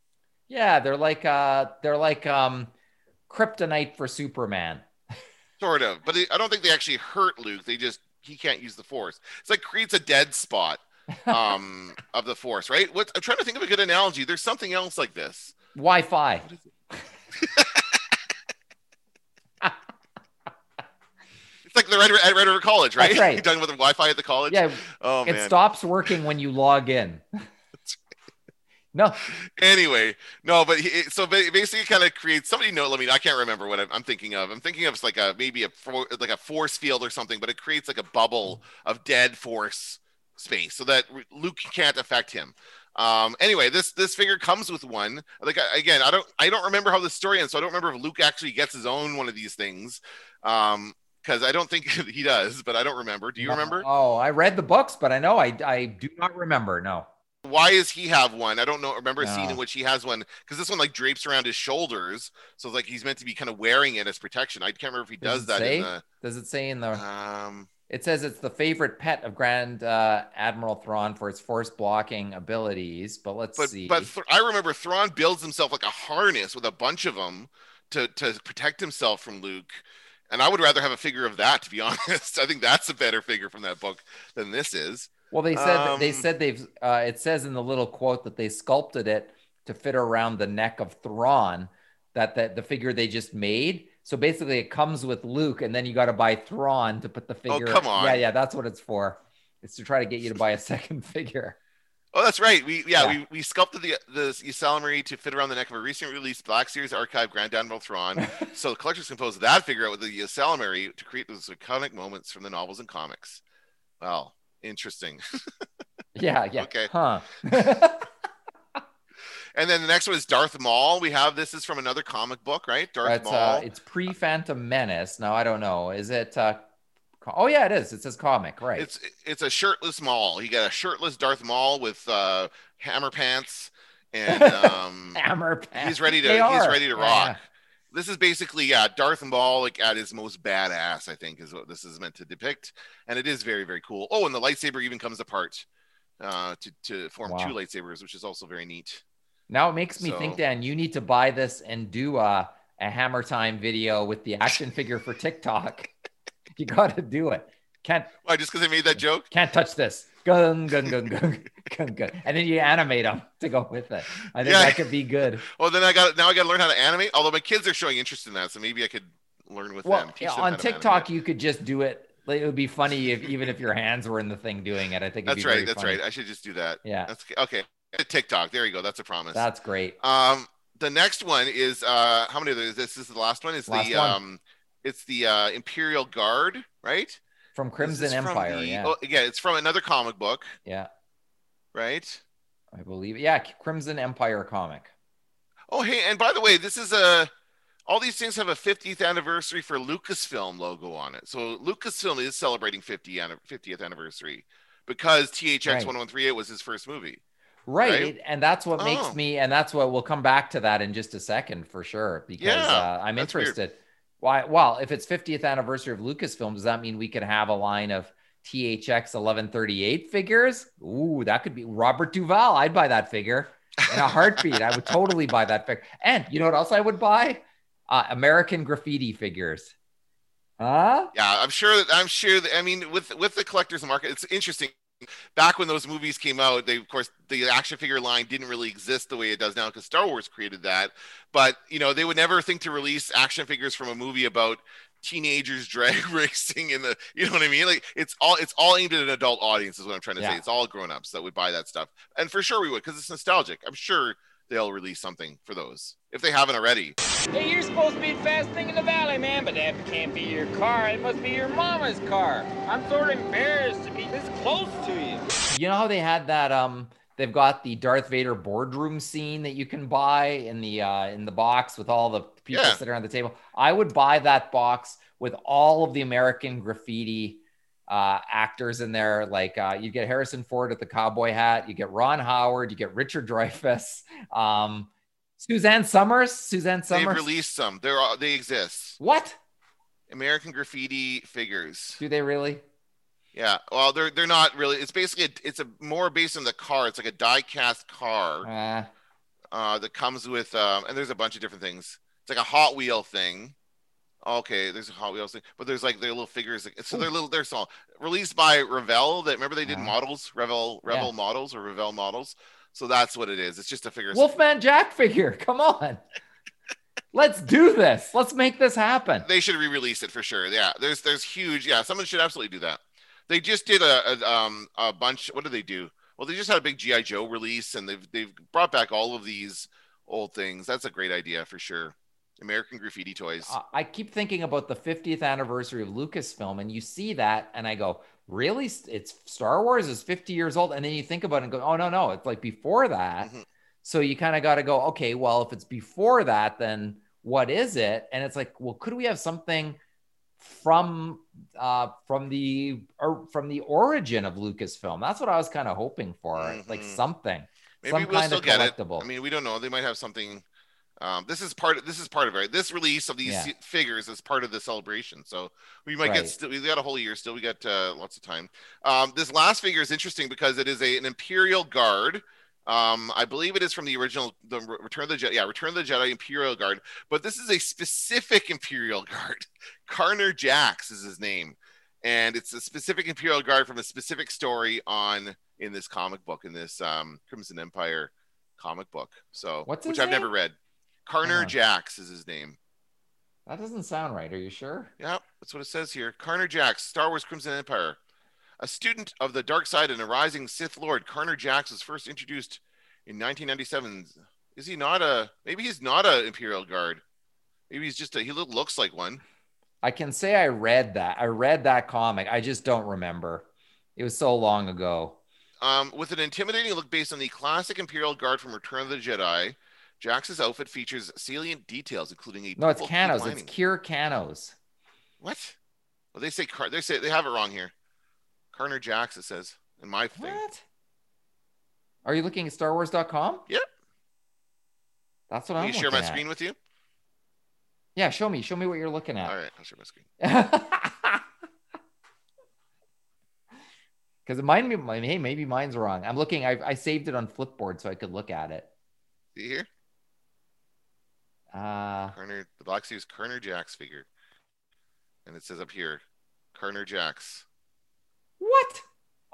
[SPEAKER 5] Yeah, they're like uh they're like um kryptonite for Superman.
[SPEAKER 4] Sort of, but they, I don't think they actually hurt Luke. They just he can't use the Force. It's like creates a dead spot um, of the Force, right? What I'm trying to think of a good analogy. There's something else like this.
[SPEAKER 5] Wi-Fi.
[SPEAKER 4] It's like the Red, at Red River College, right?
[SPEAKER 5] That's right.
[SPEAKER 4] You're talking about the Wi-Fi at the college.
[SPEAKER 5] Yeah,
[SPEAKER 4] Oh
[SPEAKER 5] it
[SPEAKER 4] man.
[SPEAKER 5] stops working when you log in. No,
[SPEAKER 4] anyway, no, but he, so basically, it kind of creates somebody know. Let me. I can't remember what I'm, I'm thinking of. I'm thinking of like a maybe a for, like a force field or something, but it creates like a bubble of dead force space so that Luke can't affect him. Um, anyway, this this figure comes with one. Like again, I don't I don't remember how the story ends, so I don't remember if Luke actually gets his own one of these things. Um, because I don't think he does, but I don't remember. Do you
[SPEAKER 5] No.
[SPEAKER 4] remember?
[SPEAKER 5] Oh, I read the books, but I know I I do not remember. No.
[SPEAKER 4] why does he have one? I don't know. Remember a scene in which he has one because this one like drapes around his shoulders, so it's like he's meant to be kind of wearing it as protection. I can't remember if he
[SPEAKER 5] Does
[SPEAKER 4] does, that
[SPEAKER 5] say?
[SPEAKER 4] in the.
[SPEAKER 5] Does it say in the?
[SPEAKER 4] Um,
[SPEAKER 5] It says it's the favorite pet of Grand uh, Admiral Thrawn for its force blocking abilities. But let's
[SPEAKER 4] but
[SPEAKER 5] see.
[SPEAKER 4] but Th- I remember Thrawn builds himself like a harness with a bunch of them to to protect himself from Luke. And I would rather have a figure of that, to be honest. I think that's a better figure from that book than this is.
[SPEAKER 5] Well, they said they
[SPEAKER 4] Um,
[SPEAKER 5] said they've. Uh, it says in the little quote that they sculpted it to fit around the neck of Thrawn. That that the figure they just made. So basically, it comes with Luke, and then you got to buy Thrawn to put the figure.
[SPEAKER 4] Oh, come on.
[SPEAKER 5] Yeah, yeah, that's what it's for. It's to try to get you to buy a second figure.
[SPEAKER 4] Oh, that's right. We yeah,
[SPEAKER 5] Yeah.
[SPEAKER 4] we, we sculpted the the Ysalamiri to fit around the neck of a recently released Black Series archive Grand Admiral Thrawn. so the collectors composed that figure out with the Ysalamiri to create those iconic moments from the novels and comics. Well, interesting.
[SPEAKER 5] Yeah, yeah.
[SPEAKER 4] Okay.
[SPEAKER 5] Huh.
[SPEAKER 4] And then the next one is Darth Maul. We have this is from another comic book, right? Darth
[SPEAKER 5] it's
[SPEAKER 4] Maul.
[SPEAKER 5] uh, it's pre Phantom Menace. Now I don't know. Is it? Uh, oh yeah, it is. It says comic, right?
[SPEAKER 4] It's it's a shirtless Maul. He got a shirtless Darth Maul with uh, hammer pants, and um,
[SPEAKER 5] Hammer. Pants.
[SPEAKER 4] He's ready to
[SPEAKER 5] They
[SPEAKER 4] he's
[SPEAKER 5] are.
[SPEAKER 4] ready to rock.
[SPEAKER 5] yeah.
[SPEAKER 4] This is basically yeah, Darth Maul like at his most badass. I think is what this is meant to depict, and it is very very cool. Oh, and the lightsaber even comes apart uh, to to form
[SPEAKER 5] Wow.
[SPEAKER 4] two lightsabers, which is also very neat.
[SPEAKER 5] Now it makes me
[SPEAKER 4] So-
[SPEAKER 5] think, Dan, you need to buy this and do a, a Hammer Time video with the action figure for TikTok. you got to do it. Can't
[SPEAKER 4] Why? Just because I made that joke?
[SPEAKER 5] can't touch this. Gun, gun, gun, gun, gun, gun. And then you animate them to go with it. I think
[SPEAKER 4] Yeah.
[SPEAKER 5] that could be good.
[SPEAKER 4] Well, then I got now I got to learn how to animate. Although my kids are showing interest in that, so maybe I could learn with
[SPEAKER 5] Well,
[SPEAKER 4] them. them
[SPEAKER 5] on TikTok, you could just do it. It would be funny if even if your hands were in the thing doing it. I think it'd
[SPEAKER 4] That's
[SPEAKER 5] be
[SPEAKER 4] right. That's
[SPEAKER 5] funny.
[SPEAKER 4] right. I should just do that.
[SPEAKER 5] Yeah,
[SPEAKER 4] That's okay. TikTok. There you go. That's a promise.
[SPEAKER 5] that's great.
[SPEAKER 4] Um, the next one is uh, how many of those? This is the last one. Is
[SPEAKER 5] Last
[SPEAKER 4] the
[SPEAKER 5] one.
[SPEAKER 4] um, it's the uh, Imperial Guard, right?
[SPEAKER 5] From Crimson
[SPEAKER 4] is from
[SPEAKER 5] Empire.
[SPEAKER 4] the-
[SPEAKER 5] yeah,
[SPEAKER 4] Oh, yeah, it's from another comic book,
[SPEAKER 5] yeah,
[SPEAKER 4] right?
[SPEAKER 5] I believe. Yeah, Crimson Empire comic.
[SPEAKER 4] Oh, hey, and by the way, this is a. All these things have a 50th anniversary for Lucasfilm logo on it. So Lucasfilm is celebrating 50 anni- 50th anniversary because THX
[SPEAKER 5] Right.
[SPEAKER 4] 1138 was his first movie.
[SPEAKER 5] Right.
[SPEAKER 4] Right?
[SPEAKER 5] And that's what makes
[SPEAKER 4] Oh.
[SPEAKER 5] me, and that's what we'll come back to that in just a second for sure, because
[SPEAKER 4] Yeah,
[SPEAKER 5] uh, I'm
[SPEAKER 4] interested. weird.
[SPEAKER 5] Why? Well, if it's 50th anniversary of Lucasfilm, does that mean we could have a line of THX 1138 figures? Ooh, that could be Robert Duvall. I'd buy that figure in a heartbeat. I would totally buy that figure. And you know what else I would buy? Uh, American graffiti figures. Huh?
[SPEAKER 4] Yeah, I'm sure that I'm sure that I mean with with the collectors market, it's interesting. Back when those movies came out, they of course the action figure line didn't really exist the way it does now because Star Wars created that. But you know, they would never think to release action figures from a movie about teenagers drag racing in the you know what I mean? Like it's all it's all aimed at an adult audience is what I'm trying to say. It's all grown ups that would buy that stuff. And for sure we would because it's nostalgic. I'm sure they'll release something for those if they haven't already.
[SPEAKER 7] Hey, you're supposed to be the fast thing in the valley, man, but that can't be your car. It must be your mama's car. I'm sort of embarrassed to be this close to you.
[SPEAKER 5] You know how they had that um they've got the Darth Vader boardroom scene that you can buy in the uh in the box with all the people
[SPEAKER 4] Yeah.
[SPEAKER 5] sitting around the table. I would buy that box with all of the American graffiti uh actors in there like uh you get Harrison Ford with the cowboy hat, you get Ron Howard, you get Richard Dreyfuss, um Suzanne Somers, Suzanne
[SPEAKER 4] Somers.
[SPEAKER 5] They've
[SPEAKER 4] released some. They're all, they exist.
[SPEAKER 5] what?
[SPEAKER 4] American Graffiti figures.
[SPEAKER 5] Do they really?
[SPEAKER 4] Yeah. Well, they're they're not really. It's basically a, it's a more based on the car. It's like a die cast car
[SPEAKER 5] Uh,
[SPEAKER 4] uh, that comes with um, and there's a bunch of different things. It's like a Hot Wheel thing. Okay, there's a Hot Wheels thing, but there's like their little figures. So they're little. They're small. Released by Revell. That remember they did
[SPEAKER 5] Uh-huh.
[SPEAKER 4] models. Revel Revel
[SPEAKER 5] Yeah.
[SPEAKER 4] models or Revell models. So that's what it is. It's just a figure.
[SPEAKER 5] Wolfman Jack figure. Come on. Let's do this. Let's make this happen.
[SPEAKER 4] they should re-release it for sure. Yeah, there's there's huge. Yeah, someone should absolutely do that. They just did a, a um a bunch. What did they do? Well, they just had a big GI Joe release, and they've they've brought back all of these old things. That's a great idea for sure. American Graffiti toys.
[SPEAKER 5] Uh, I keep thinking about the 50th anniversary of Lucasfilm, and you see that, and I go, really? It's Star Wars is 50 years old, and then you think about it and go, oh no, no, it's like before that.
[SPEAKER 4] Mhm.
[SPEAKER 5] So you kind of got to go, okay, well, if it's before that, then what is it? And it's like, well, could we have something from uh from the or from the origin of Lucasfilm? That's what I was kind of hoping for, like
[SPEAKER 4] Mhm.
[SPEAKER 5] something.
[SPEAKER 4] Maybe
[SPEAKER 5] some
[SPEAKER 4] we'll
[SPEAKER 5] kind
[SPEAKER 4] still
[SPEAKER 5] of
[SPEAKER 4] get it.
[SPEAKER 5] collectible.
[SPEAKER 4] I mean, we don't know. They might have something. Um, this is part. Of, this is part of it. This release of these
[SPEAKER 5] Yeah.
[SPEAKER 4] figures is part of the celebration. So we might get. Still, we got a whole year still. We got uh, lots of time. Um, this last figure is interesting because it is a, an Imperial Guard. Um, I believe it is from the original, the Return of the Jedi. Yeah, Return of the Jedi Imperial Guard. But this is a specific Imperial Guard. Carnor Jax is his name, and it's a specific Imperial Guard from a specific story on in this comic book in this um, Crimson Empire comic book. So,
[SPEAKER 5] What's
[SPEAKER 4] which I've never read. Carnor
[SPEAKER 5] Uh-huh.
[SPEAKER 4] Jax is his name.
[SPEAKER 5] That doesn't sound right. Are you sure?
[SPEAKER 4] Yeah, that's what it says here. Carnor Jax, Star Wars Crimson Empire. A student of the dark side and a rising Sith Lord, Carnor Jax was first introduced in 1997. Is he not a? Maybe he's not a Imperial Guard. Maybe he's just a. He looks like one.
[SPEAKER 5] I can say I read that. I read that comic. I just don't remember. It was so long ago.
[SPEAKER 4] Um, with an intimidating look based on the classic Imperial Guard from Return of the Jedi, Jax's outfit features salient details, including a
[SPEAKER 5] No, it's Kanos. It's. Kir Kanos.
[SPEAKER 4] What? Well, they say Car- they say they have it wrong here. Carnor Jax. It says in my thing.
[SPEAKER 5] What? Are you looking at StarWars.com?
[SPEAKER 4] Yep.
[SPEAKER 5] That's what
[SPEAKER 4] Can
[SPEAKER 5] I'm Can
[SPEAKER 4] you share my
[SPEAKER 5] at.
[SPEAKER 4] screen with you?
[SPEAKER 5] Yeah, show me. Show me what you're looking at.
[SPEAKER 4] All right, I'll share my screen.
[SPEAKER 5] Because it might be, hey, maybe mine's wrong. I'm looking. I, I saved it on Flipboard so I could look at it.
[SPEAKER 4] See here,
[SPEAKER 5] Uh,
[SPEAKER 4] Carnor, the Black Series Carnor Jax figure, and it says up here, Carnor Jax.
[SPEAKER 5] what?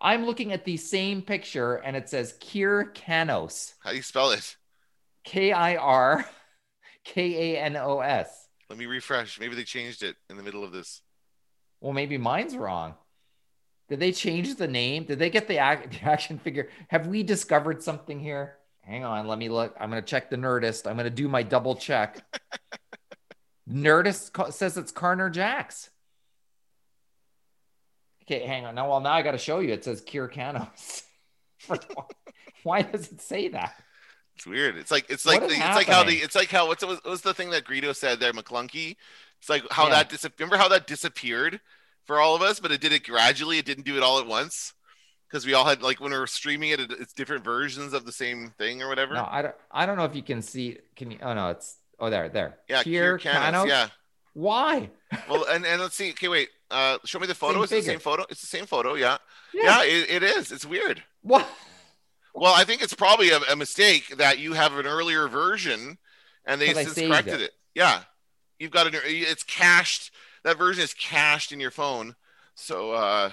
[SPEAKER 5] I'm looking at the same picture and it says Kir Kanos.
[SPEAKER 4] How do you spell it?
[SPEAKER 5] K I R K A N O S.
[SPEAKER 4] Let me refresh. Maybe they changed it in the middle of this.
[SPEAKER 5] Well, maybe mine's wrong. Did they change the name? Did they get the, ac- the action figure? Have we discovered something here? Hang on, let me look. I'm going to check the Nerdist. I'm going to do my double check. Nerdist says it's Carnor Jax. Okay, hang on. Now, well, now I got to show you. It says Kir Kanos. Why does it say that?
[SPEAKER 4] It's weird. It's like it's like the, it's like how the it's like how what's what was the thing that Greedo said there, Maclunkey? It's like how
[SPEAKER 5] Yeah.
[SPEAKER 4] that dis- remember how that disappeared for all of us, but it did it gradually. It didn't do it all at once because we all had like when we were streaming it, it, it's different versions of the same thing or whatever.
[SPEAKER 5] No, I don't. I don't know if you can see. Can you? Oh no, it's. Oh, there, there.
[SPEAKER 4] yeah, Kir Kir
[SPEAKER 5] Kanos?
[SPEAKER 4] Yeah.
[SPEAKER 5] Why?
[SPEAKER 4] Well, and and let's see. Okay, wait. Uh, show me the photo.
[SPEAKER 5] Same
[SPEAKER 4] it's the same photo. It's the same photo. Yeah. Yeah, it, it is. It's weird.
[SPEAKER 5] What?
[SPEAKER 4] Well, I think it's probably a, a mistake that you have an earlier version and they since corrected
[SPEAKER 5] it.
[SPEAKER 4] it. Yeah. You've got an it's cached. That version is cached in your phone. So uh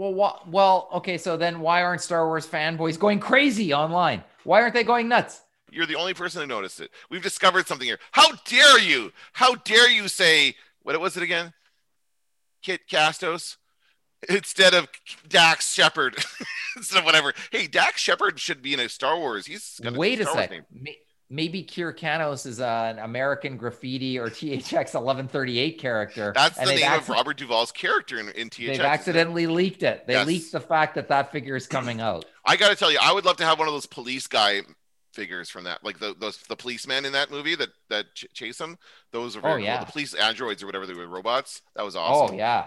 [SPEAKER 5] Well, wha- well, okay. So then, why aren't Star Wars fanboys going crazy online? Why aren't they going nuts?
[SPEAKER 4] you're the only person who noticed it. We've discovered something here. How dare you? How dare you say what was it again? Kit Castos instead of Dax Shepard instead of whatever. Hey, Dax Shepard should be in a Star Wars. He's got
[SPEAKER 5] Wait a
[SPEAKER 4] Star Wars name.
[SPEAKER 5] May- Maybe Kir Kanos is an American Graffiti or THX 1138 character.
[SPEAKER 4] That's the name of Robert Duvall's character in, in THX.
[SPEAKER 5] They've accidentally leaked it. They
[SPEAKER 4] Yes.
[SPEAKER 5] leaked the fact that that figure is coming out.
[SPEAKER 4] I got to tell you, I would love to have one of those police guy figures from that, like the those the policemen in that movie that that ch- chase him. Those are very
[SPEAKER 5] Oh,
[SPEAKER 4] cool.
[SPEAKER 5] yeah.
[SPEAKER 4] The police androids or whatever they were, robots. That was awesome.
[SPEAKER 5] Oh yeah.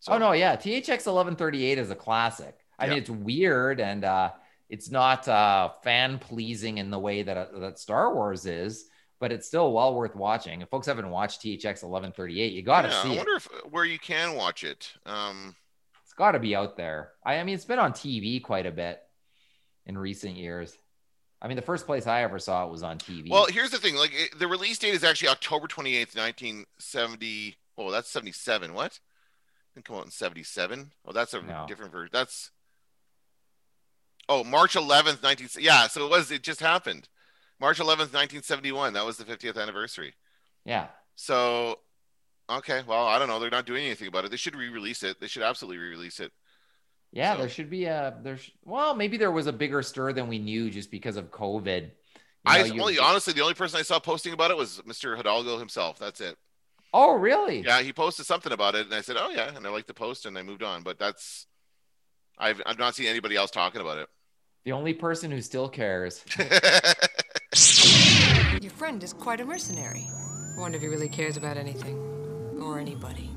[SPEAKER 4] So,
[SPEAKER 5] Oh no, yeah. THX 1138 is a classic. I
[SPEAKER 4] Yeah.
[SPEAKER 5] mean, it's weird and uh, it's not uh, fan pleasing in the way that uh, that Star Wars is, but it's still well worth watching. If folks haven't watched THX 1138, you got to
[SPEAKER 4] yeah,
[SPEAKER 5] see
[SPEAKER 4] I
[SPEAKER 5] it.
[SPEAKER 4] wonder if where you can watch it. Um,
[SPEAKER 5] It's got to be out there. I, I mean, it's been on TV quite a bit in recent years. I mean, the first place I ever saw it was on TV.
[SPEAKER 4] well, here's the thing: like it, the release date is actually October 28th, 1970. Oh, that's 77. What? Didn't come out in 77. Oh, that's a
[SPEAKER 5] No.
[SPEAKER 4] different version. That's oh March 11th, 19. Yeah, so it was. It just happened. March 11th, 1971. That was the 50th anniversary.
[SPEAKER 5] yeah.
[SPEAKER 4] So, okay, well, I don't know. They're not doing anything about it. They should re-release it. They should absolutely re-release it.
[SPEAKER 5] Yeah,
[SPEAKER 4] So-
[SPEAKER 5] there should be a there's well, maybe there was a bigger stir than we knew just because of COVID. You
[SPEAKER 4] I
[SPEAKER 5] know, you-
[SPEAKER 4] only honestly the only person I saw posting about it was Mr. Hidalgo himself. That's it.
[SPEAKER 5] Oh, really?
[SPEAKER 4] Yeah, he posted something about it, and I said, "Oh yeah," and I liked the post, and I moved on. But that's I've I've not seen anybody else talking about
[SPEAKER 5] The only person who still cares.
[SPEAKER 8] Your friend is quite a mercenary. I wonder if he really cares about anything. Or anybody.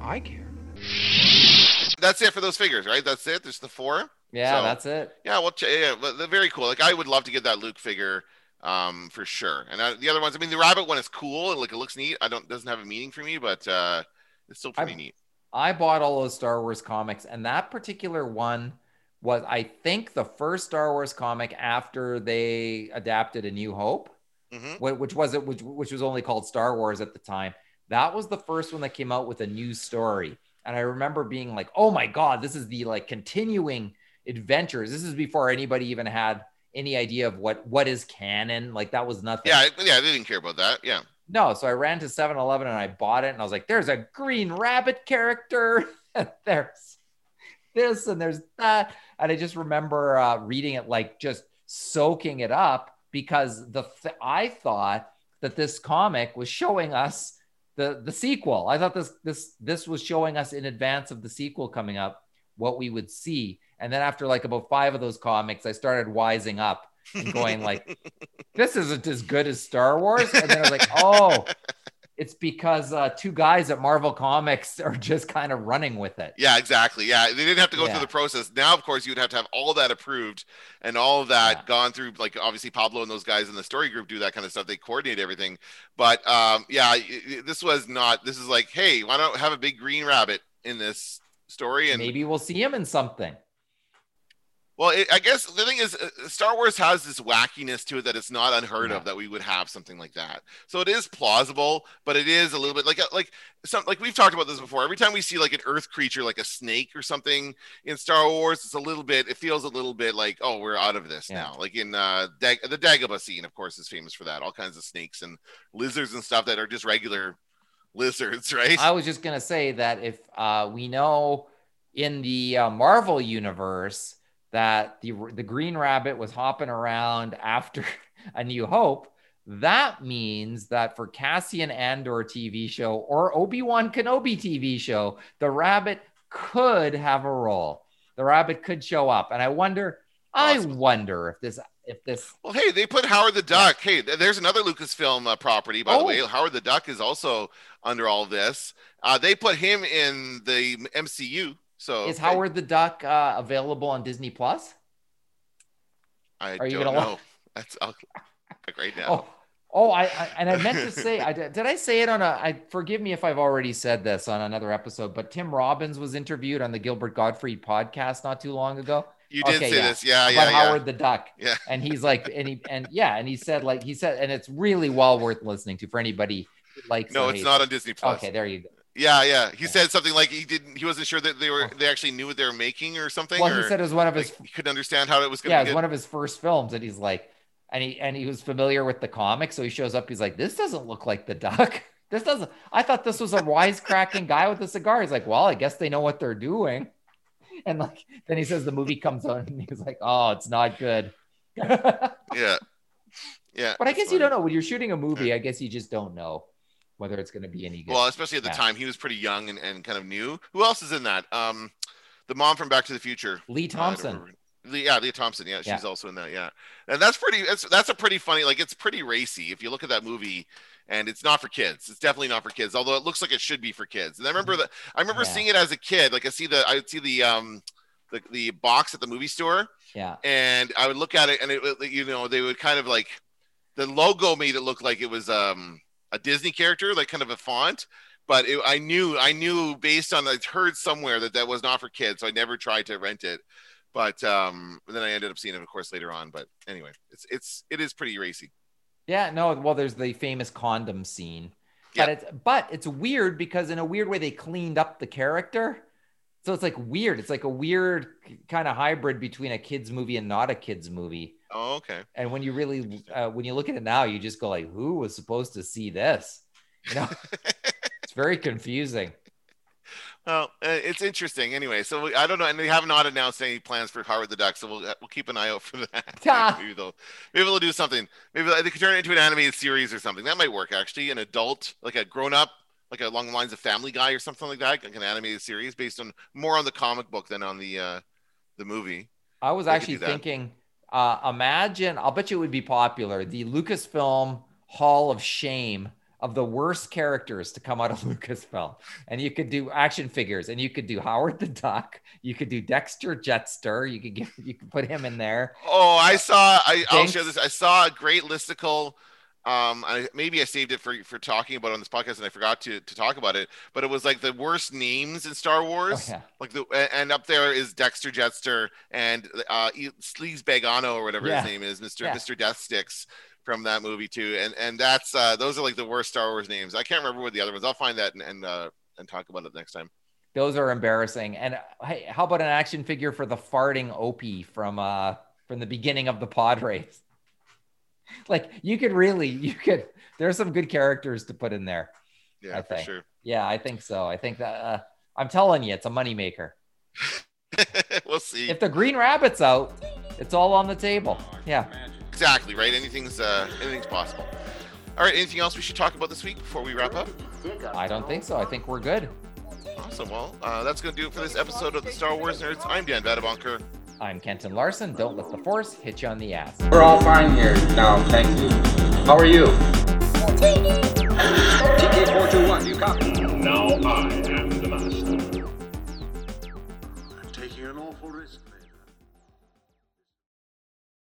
[SPEAKER 2] I care.
[SPEAKER 4] that's it for those figures, right? That's it. There's the four.
[SPEAKER 5] Yeah,
[SPEAKER 4] So-
[SPEAKER 5] that's it.
[SPEAKER 4] Yeah, well, ch- yeah, but very cool. Like I would love to get that Luke figure, um, for sure. And uh, the other ones, I mean, the rabbit one is cool and like it looks neat. I don't doesn't have a meaning for me, but uh, it's still pretty
[SPEAKER 5] I-
[SPEAKER 4] neat.
[SPEAKER 5] I bought all those Star Wars comics, and that particular one was, I think, the first Star Wars comic after they adapted A New Hope,
[SPEAKER 4] hmm
[SPEAKER 5] which was it, which, which was only called Star Wars at the time. That was the first one that came out with a new story, and I remember being like, "Oh my god, this is the like continuing adventures." This is before anybody even had any idea of what what is canon. Like that was nothing.
[SPEAKER 4] Yeah, I- yeah, they didn't care about that. Yeah,
[SPEAKER 5] No, so I ran to 7 Eleven and I bought it. And I was like, there's a green rabbit character. and there's this and there's that. And I just remember uh, reading it, like just soaking it up because the th- I thought that this comic was showing us the the sequel. I thought this this this was showing us in advance of the sequel coming up what we would see. And then after like about five of those comics, I started wising up and going like, this isn't as good as Star Wars. And then I was like, oh, it's because uh, two guys at Marvel Comics are just kind of running with it.
[SPEAKER 4] yeah, exactly. Yeah, they didn't have to go
[SPEAKER 5] Yeah.
[SPEAKER 4] through the process. Now, of course, you would have to have all that approved and all of that
[SPEAKER 5] Yeah.
[SPEAKER 4] gone through. Like obviously, Pablo and those guys in the story group do that kind of stuff. They coordinate everything. But um, yeah, this was not. This is like, hey, why don't have a big green rabbit in this story? And
[SPEAKER 5] Maybe we'll see him in something.
[SPEAKER 4] Well, it, I guess the thing is, uh, Star Wars has this wackiness to it that it's not unheard
[SPEAKER 5] Yeah.
[SPEAKER 4] of that we would have something like that. So it is plausible, but it is a little bit like like some like we've talked about this before. Every time we see like an Earth creature, like a snake or something in Star Wars, it's a little bit. It feels a little bit like, oh, we're out of this
[SPEAKER 5] Yeah.
[SPEAKER 4] now. Like in uh, Dag- the Dagobah scene, of course, is famous for that. All kinds of snakes and lizards and stuff that are just regular lizards, right?
[SPEAKER 5] I was just gonna say that if uh, we know in the uh, Marvel universe that the the Green Rabbit was hopping around after A New Hope, that means that for Cassian Andor TV show or Obi Wan Kenobi TV show, the Rabbit could have a role. The Rabbit could show up, and I wonder, I wonder if this if this
[SPEAKER 4] Well, hey, they put Howard the Duck. Hey, th- there's another Lucasfilm uh, property, by the
[SPEAKER 5] Oh.
[SPEAKER 4] way. Howard the Duck is also under all this. Uh, they put him in the MCU. So
[SPEAKER 5] is Howard the Duck uh, available on Disney Plus.
[SPEAKER 4] I
[SPEAKER 5] are you gonna
[SPEAKER 4] know. That's I'll, right now.
[SPEAKER 5] Oh, oh, I, I and I meant to say, I did, did I say it on a? I forgive me if I've already said this on another episode, but Tim Robbins was interviewed on the Gilbert Gottfried podcast not too long ago
[SPEAKER 4] you did
[SPEAKER 5] okay,
[SPEAKER 4] say
[SPEAKER 5] yeah.
[SPEAKER 4] this, yeah,
[SPEAKER 5] about
[SPEAKER 4] yeah, yeah.
[SPEAKER 5] Howard the Duck,
[SPEAKER 4] Yeah.
[SPEAKER 5] and he's like, and he and yeah, and he said like he said, and it's really well worth listening to for anybody who likes.
[SPEAKER 4] No, it's not on Disney Plus.
[SPEAKER 5] Okay, there you go.
[SPEAKER 4] Yeah, yeah. He said something like he didn't. He wasn't sure that they were. They actually knew what they were making or something.
[SPEAKER 5] Well,
[SPEAKER 4] or,
[SPEAKER 5] he said it was one of his
[SPEAKER 4] like, he couldn't understand how it was going
[SPEAKER 5] yeah, it was one of his first films, and he's like, and he and he was familiar with the comic, so he shows up. He's like, this doesn't look like the duck. This doesn't. I thought this was a wisecracking guy with a cigar. He's like, well, I guess they know what they're doing. And like, then he says the movie comes on, and he's like, oh, it's not good.
[SPEAKER 4] yeah, yeah,
[SPEAKER 5] But
[SPEAKER 4] I
[SPEAKER 5] guess you don't know when you're shooting a movie. I guess you just don't know whether it's going to be any good.
[SPEAKER 4] Well, especially at the time, he was pretty young and, and kind of new. Who else is in that? Um, the mom from Back to the Future.
[SPEAKER 5] Lee
[SPEAKER 4] Uh,
[SPEAKER 5] Thompson.
[SPEAKER 4] Lee- yeah, Lea Thompson. Yeah, she's
[SPEAKER 5] Yeah.
[SPEAKER 4] also in that. Yeah, and that's pretty. That's that's a pretty funny. Like it's pretty racy if you look at that movie, and it's not for kids. It's definitely not for kids. Although it looks like it should be for kids. And I remember that. I remember
[SPEAKER 5] Yeah.
[SPEAKER 4] seeing it as a kid. Like I see the. I would see the um, the the box at the movie store,
[SPEAKER 5] yeah.
[SPEAKER 4] and I would look at it, and it would- you know they would kind of like the logo made it look like it was um a Disney character, like kind of a font. But it, I knew, I knew based on I'd heard somewhere that that was not for kids, so I never tried to rent it. But um, then I ended up seeing it, of course, later on. But anyway, it's it's it is pretty racy.
[SPEAKER 5] Yeah, no, well, there's the famous condom scene.
[SPEAKER 4] Yeah.
[SPEAKER 5] But it's but it's weird because in a weird way they cleaned up the character. So it's like weird. It's like a weird kind of hybrid between a kids movie and not a kids movie.
[SPEAKER 4] Oh, okay.
[SPEAKER 5] And when you really uh, when you look at it now, you just go like, who was supposed to see this? You know, it's very confusing.
[SPEAKER 4] Well, uh, it's interesting anyway. So we, I don't know, and they have not announced any plans for Howard the Duck, so we'll we'll keep an eye out for that. maybe they'll maybe they'll do something. Maybe they could turn it into an animated series or something. That might work actually. An adult, like a grown up, like along the lines of Family Guy or something like that, like an animated series based on more on the comic book than on the uh, the movie.
[SPEAKER 5] I was
[SPEAKER 4] They
[SPEAKER 5] actually thinking, uh, imagine, I'll bet you it would be popular. The Lucasfilm Hall of Shame of the worst characters to come out of Lucasfilm. And you could do action figures and you could do Howard the Duck. You could do Dexter Jettster. You could give, you could put him in there.
[SPEAKER 4] Oh, I saw. I, I'll
[SPEAKER 5] Thanks.
[SPEAKER 4] share this. I saw a great listicle. Um, I maybe I saved it for for talking about on this podcast, and I forgot to to talk about it. But it was like the worst names in Star Wars.
[SPEAKER 5] Oh, yeah.
[SPEAKER 4] Like the and up there is Dexter Jettster and uh Sleazebaggano or whatever
[SPEAKER 5] Yeah.
[SPEAKER 4] his name is, Mister
[SPEAKER 5] Yeah.
[SPEAKER 4] Mister Death Sticks from that movie too. And and that's uh those are like the worst Star Wars names. I can't remember what the other ones. I'll find that and and uh and talk about it next time.
[SPEAKER 5] Those are embarrassing. And hey, how about an action figure for the farting Opie from uh from the beginning of the pod race? Like you could really, you could. There's some good characters to put in there.
[SPEAKER 4] Yeah,
[SPEAKER 5] I
[SPEAKER 4] for
[SPEAKER 5] think.
[SPEAKER 4] sure.
[SPEAKER 5] Yeah, I think so. I think that uh, I'm telling you, it's a moneymaker.
[SPEAKER 4] we'll see.
[SPEAKER 5] If the Green Rabbit's out, it's all on the table. Yeah.
[SPEAKER 4] Exactly right. Anything's uh anything's possible. All right. Anything else we should talk about this week before we wrap up?
[SPEAKER 5] I don't think so. I think we're good.
[SPEAKER 4] Awesome. Well, uh, that's going to do it for this episode of the Star Wars Nerds. I'm Dan Vadabonker.
[SPEAKER 5] I'm Kenton Larson. Don't let the force hit you on the ass.
[SPEAKER 3] We're all fine here now, thank you. How are you?
[SPEAKER 9] TK421, you copy?
[SPEAKER 6] Now I